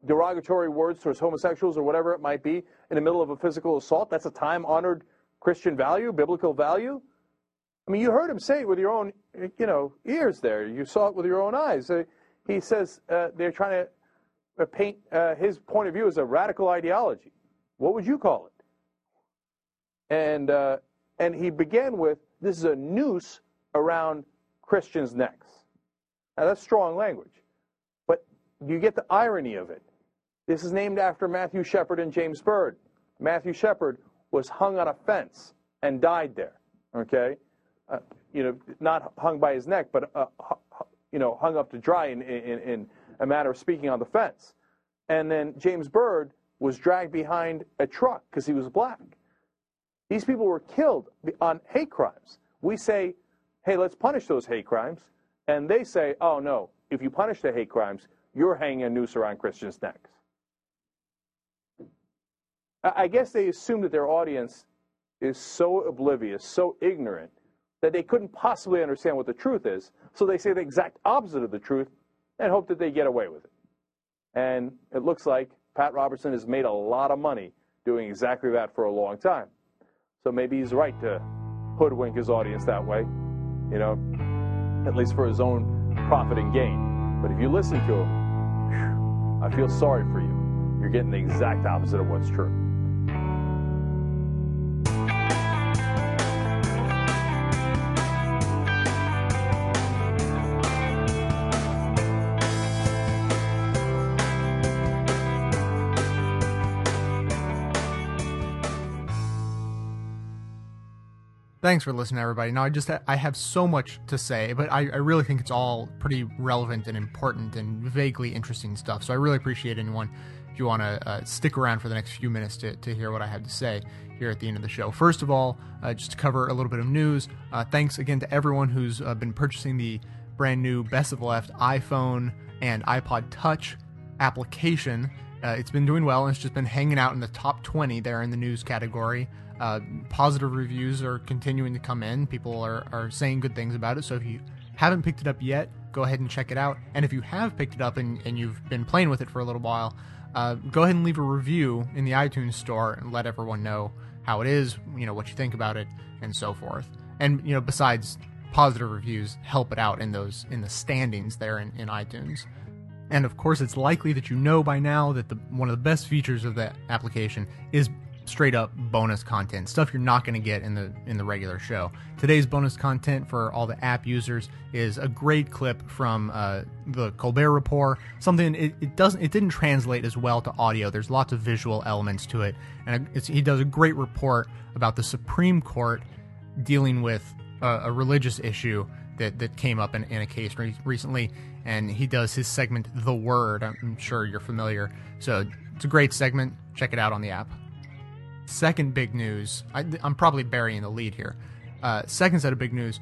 derogatory words towards homosexuals or whatever it might be in the middle of a physical assault, that's a time-honored Christian value, biblical value? I mean, you heard him say it with your own, you know, ears there. You saw it with your own eyes. Uh, He says uh, they're trying to uh, paint uh, his point of view as a radical ideology. What would you call it? And uh, and he began with this is a noose around Christians' necks. Now that's strong language, but you get the irony of it. This is named after Matthew Shepard and James Byrd. Matthew Shepard was hung on a fence and died there. Okay, uh, you know, not hung by his neck, but uh, you know, hung up to dry in, in, in a matter of speaking on the fence. And then James Byrd was dragged behind a truck because he was black. These people were killed on hate crimes. We say, hey, let's punish those hate crimes. And they say, oh, no, if you punish the hate crimes, you're hanging a noose around Christians' necks. I guess they assume that their audience is so oblivious, so ignorant, that they couldn't possibly understand what the truth is. So they say the exact opposite of the truth and hope that they get away with it. And it looks like Pat Robertson has made a lot of money doing exactly that for a long time. So maybe he's right to hoodwink his audience that way, you know, at least for his own profit and gain. But if you listen to him, I feel sorry for you. You're getting the exact opposite of what's true. Thanks for listening, everybody. Now, I just I have so much to say, but I, I really think it's all pretty relevant and important and vaguely interesting stuff. So I really appreciate anyone if you want to uh, stick around for the next few minutes to, to hear what I have to say here at the end of the show. First of all, uh, just to cover a little bit of news, uh, thanks again to everyone who's uh, been purchasing the brand new Best of Left iPhone and iPod Touch application. Uh, it's been doing well and it's just been hanging out in the top 20 there in the news category. Uh, positive reviews are continuing to come in. People are, are saying good things about it. So if you haven't picked it up yet, go ahead and check it out. And if you have picked it up and, and you've been playing with it for a little while, uh, go ahead and leave a review in the iTunes store and let everyone know how it is, you know, what you think about it, and so forth. And, you know, besides positive reviews, help it out in those, in the standings there in, in iTunes. And of course, it's likely that you know by now that the one of the best features of that application is straight up bonus content, stuff you're not going to get in the in the regular show. Today's bonus content for all the app users is a great clip from uh, the Colbert Report. Something it, it doesn't it didn't translate as well to audio. There's lots of visual elements to it, and he does a great report about the Supreme Court dealing with a, a religious issue that, that came up in, in a case re- recently, and he does his segment, The Word. I'm sure you're familiar. So it's a great segment. Check it out on the app. Second big news, I, I'm probably burying the lead here. Uh, second set of big news,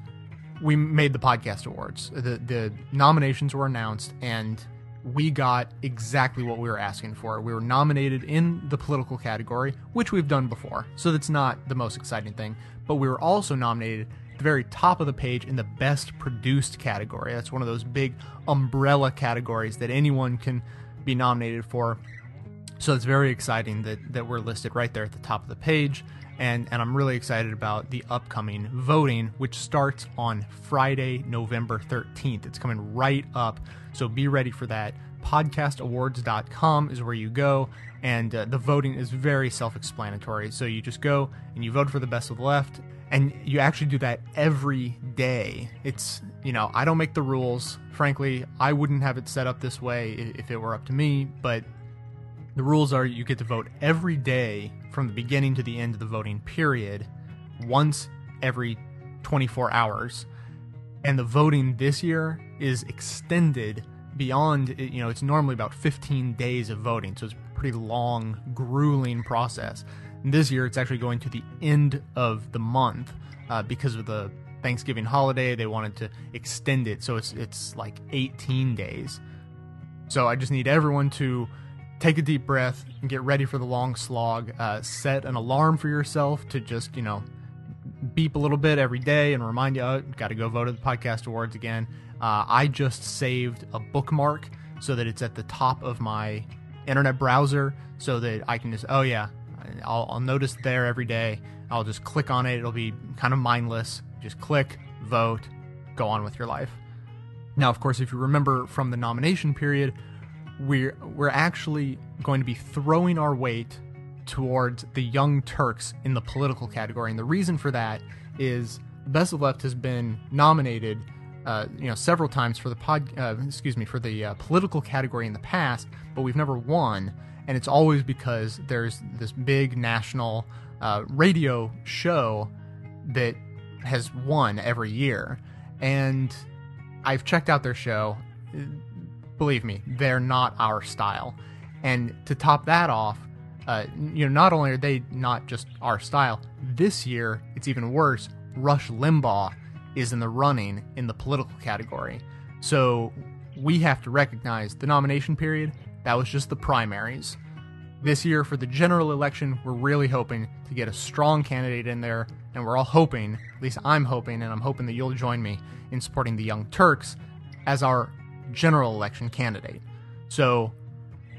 we made the podcast awards. The, the nominations were announced, and we got exactly what we were asking for. We were nominated in the political category, which we've done before, so that's not the most exciting thing. But we were also nominated at the very top of the page in the best produced category. That's one of those big umbrella categories that anyone can be nominated for. So it's very exciting that, that we're listed right there at the top of the page. And, and I'm really excited about the upcoming voting, which starts on Friday, November 13th. It's coming right up. So be ready for that. Podcastawards.com is where you go. And uh, the voting is very self explanatory. So you just go and you vote for the best of the left. And you actually do that every day. It's, you know, I don't make the rules. Frankly, I wouldn't have it set up this way if it were up to me. But the rules are you get to vote every day from the beginning to the end of the voting period, once every 24 hours. And the voting this year is extended beyond, you know, it's normally about 15 days of voting. So it's a pretty long, grueling process. And this year it's actually going to the end of the month uh, because of the Thanksgiving holiday. They wanted to extend it. So it's, it's like 18 days. So I just need everyone to take a deep breath and get ready for the long slog. Uh, set an alarm for yourself to just, you know, beep a little bit every day and remind you, oh, got to go vote at the podcast awards again. Uh, I just saved a bookmark so that it's at the top of my internet browser so that I can just, oh yeah, I'll, I'll notice there every day. I'll just click on it. It'll be kind of mindless. Just click, vote, go on with your life. Now, of course, if you remember from the nomination period, we're we're actually going to be throwing our weight towards the Young Turks in the political category, and the reason for that is the Best of Left has been nominated, uh, you know, several times for the pod, uh, excuse me, for the uh, political category in the past, but we've never won, and it's always because there's this big national uh, radio show that has won every year, and I've checked out their show believe me, they're not our style. And to top that off, uh, you know, not only are they not just our style, this year it's even worse. Rush Limbaugh is in the running in the political category. So we have to recognize the nomination period, that was just the primaries. This year, for the general election, we're really hoping to get a strong candidate in there, and we're all hoping, at least I'm hoping, and I'm hoping that you'll join me in supporting the Young Turks as our general election candidate. So,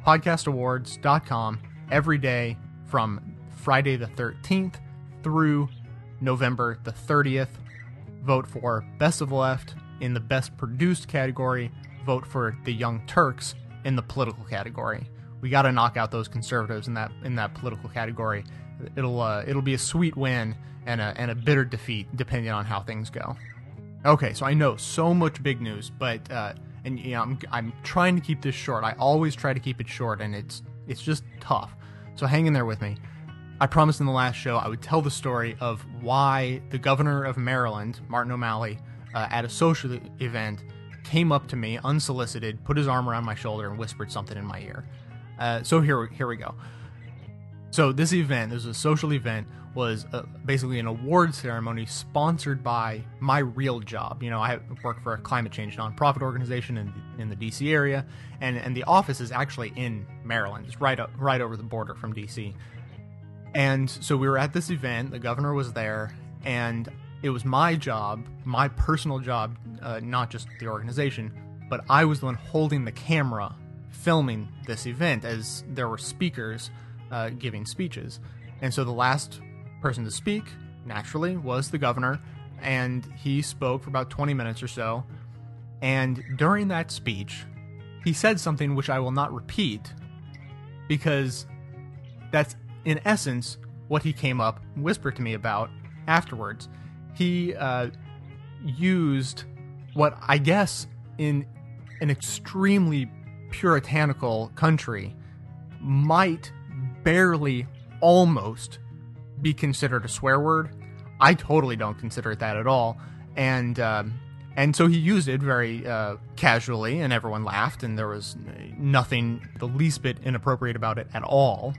podcastawards.com every day from Friday the 13th through November the 30th. Vote for Best of Left in the Best Produced category. Vote for the Young Turks in the political category. We got to knock out those conservatives in that in that political category. It'll uh, it'll be a sweet win and a and a bitter defeat depending on how things go. Okay, so I know so much big news, but uh, and you know I'm I'm trying to keep this short. I always try to keep it short, and it's it's just tough. So hang in there with me. I promised in the last show I would tell the story of why the governor of Maryland, Martin O'Malley, uh, at a social event, came up to me unsolicited, put his arm around my shoulder, and whispered something in my ear. Uh, so here, here we go. So this event, this was a social event, was uh, basically an award ceremony sponsored by my real job. You know, I work for a climate change nonprofit organization in in the DC area, and and the office is actually in Maryland, it's right up, right over the border from DC. And so we were at this event. The governor was there, and it was my job, my personal job, uh, not just the organization, but I was the one holding the camera, filming this event as there were speakers uh, giving speeches. And so the last person to speak, naturally, was the governor, and he spoke for about 20 minutes or so. And during that speech, he said something which I will not repeat because that's in essence what he came up and whispered to me about afterwards. He uh, used what I guess in an extremely puritanical country might barely almost be considered a swear word. I totally don't consider it that at all. And um, and so he used it very uh, casually, and everyone laughed, and there was nothing the least bit inappropriate about it at all.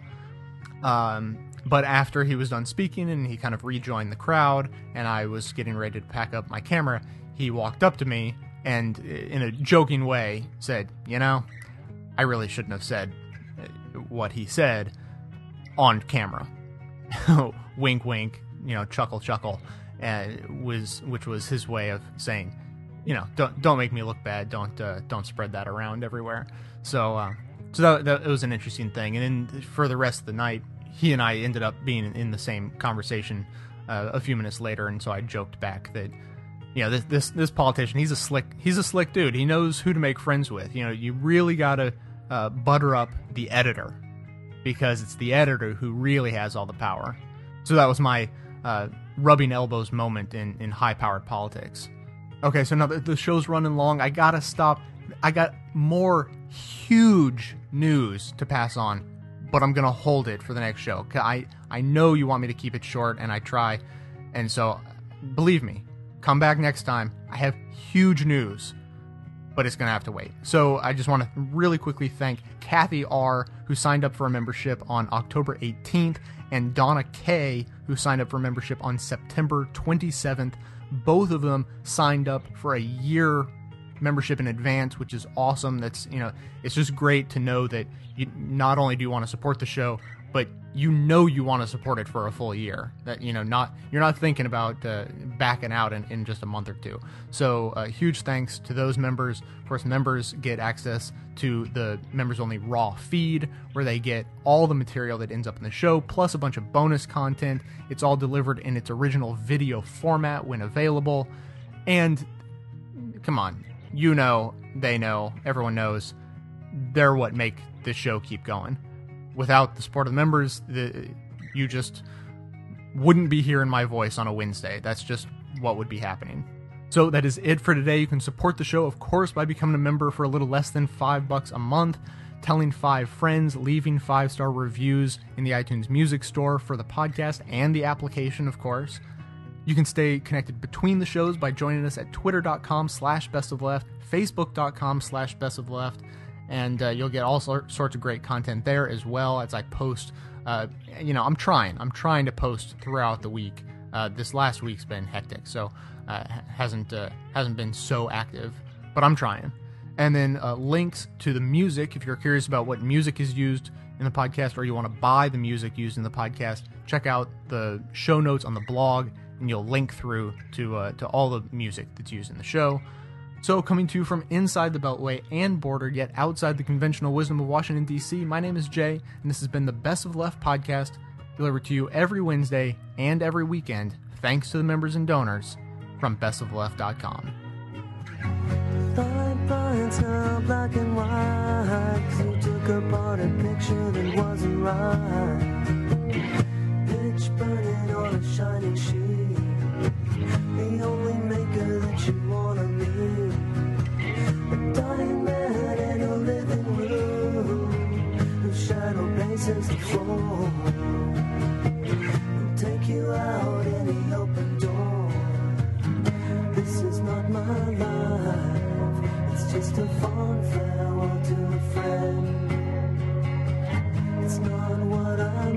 Um, but after he was done speaking and he kind of rejoined the crowd, and I was getting ready to pack up my camera, he walked up to me and, in a joking way, said, "You know, I really shouldn't have said uh, what he said on camera." wink, wink. You know, chuckle, chuckle. Uh, was which was his way of saying, you know, don't don't make me look bad. Don't uh, don't spread that around everywhere. So uh, so that, that it was an interesting thing. And then for the rest of the night, he and I ended up being in the same conversation uh, a few minutes later. And so I joked back that you know this this this politician he's a slick he's a slick dude. He knows who to make friends with. You know, you really got to uh, butter up the editor because it's the editor who really has all the power. So that was my uh, rubbing elbows moment in, in high powered politics. Okay, so now the, show's running long. I gotta stop. I got more huge news to pass on, but I'm gonna hold it for the next show. I, I know you want me to keep it short, and I try. And so, believe me, come back next time. I have huge news but it's going to have to wait. So I just want to really quickly thank Kathy R., who signed up for a membership on October 18th, and Donna K., who signed up for membership on September 27th. Both of them signed up for a year membership in advance, which is awesome. That's, you know, it's just great to know that you not only do you want to support the show, but you know you want to support it for a full year. That you know, not you're not thinking about uh, backing out in, in just a month or two. So, uh, huge thanks to those members. Of course, members get access to the members only raw feed, where they get all the material that ends up in the show, plus a bunch of bonus content. It's all delivered in its original video format when available. And come on, you know, they know, everyone knows, they're what make this show keep going without the support of the members, the, you just wouldn't be hearing my voice on a Wednesday. That's just what would be happening. So that is it for today. You can support the show, of course, by becoming a member for a little less than five bucks a month, telling five friends, leaving five star reviews in the iTunes Music Store for the podcast and the application, of course. You can stay connected between the shows by joining us at twitter.com slash best of left, facebook.com slash best of left, and uh, you'll get all sor- sorts of great content there as well as I post. Uh, you know, I'm trying. I'm trying to post throughout the week. Uh, this last week's been hectic, so uh, hasn't uh, hasn't been so active, but I'm trying. And then uh, links to the music if you're curious about what music is used in the podcast, or you want to buy the music used in the podcast. Check out the show notes on the blog, and you'll link through to to all the music that's used in the show. So, coming to you from inside the Beltway and border, yet outside the conventional wisdom of Washington, D.C., my name is Jay, and this has been the Best of Left podcast, delivered to you every Wednesday and every weekend, thanks to the members and donors from bestofleft.com. Black and white. you took apart a picture that wasn't right. Pitch burning on a shining sheet. The only maker places before. We'll take you out any open door. This is not my life. It's just a fond farewell to a friend. It's not what I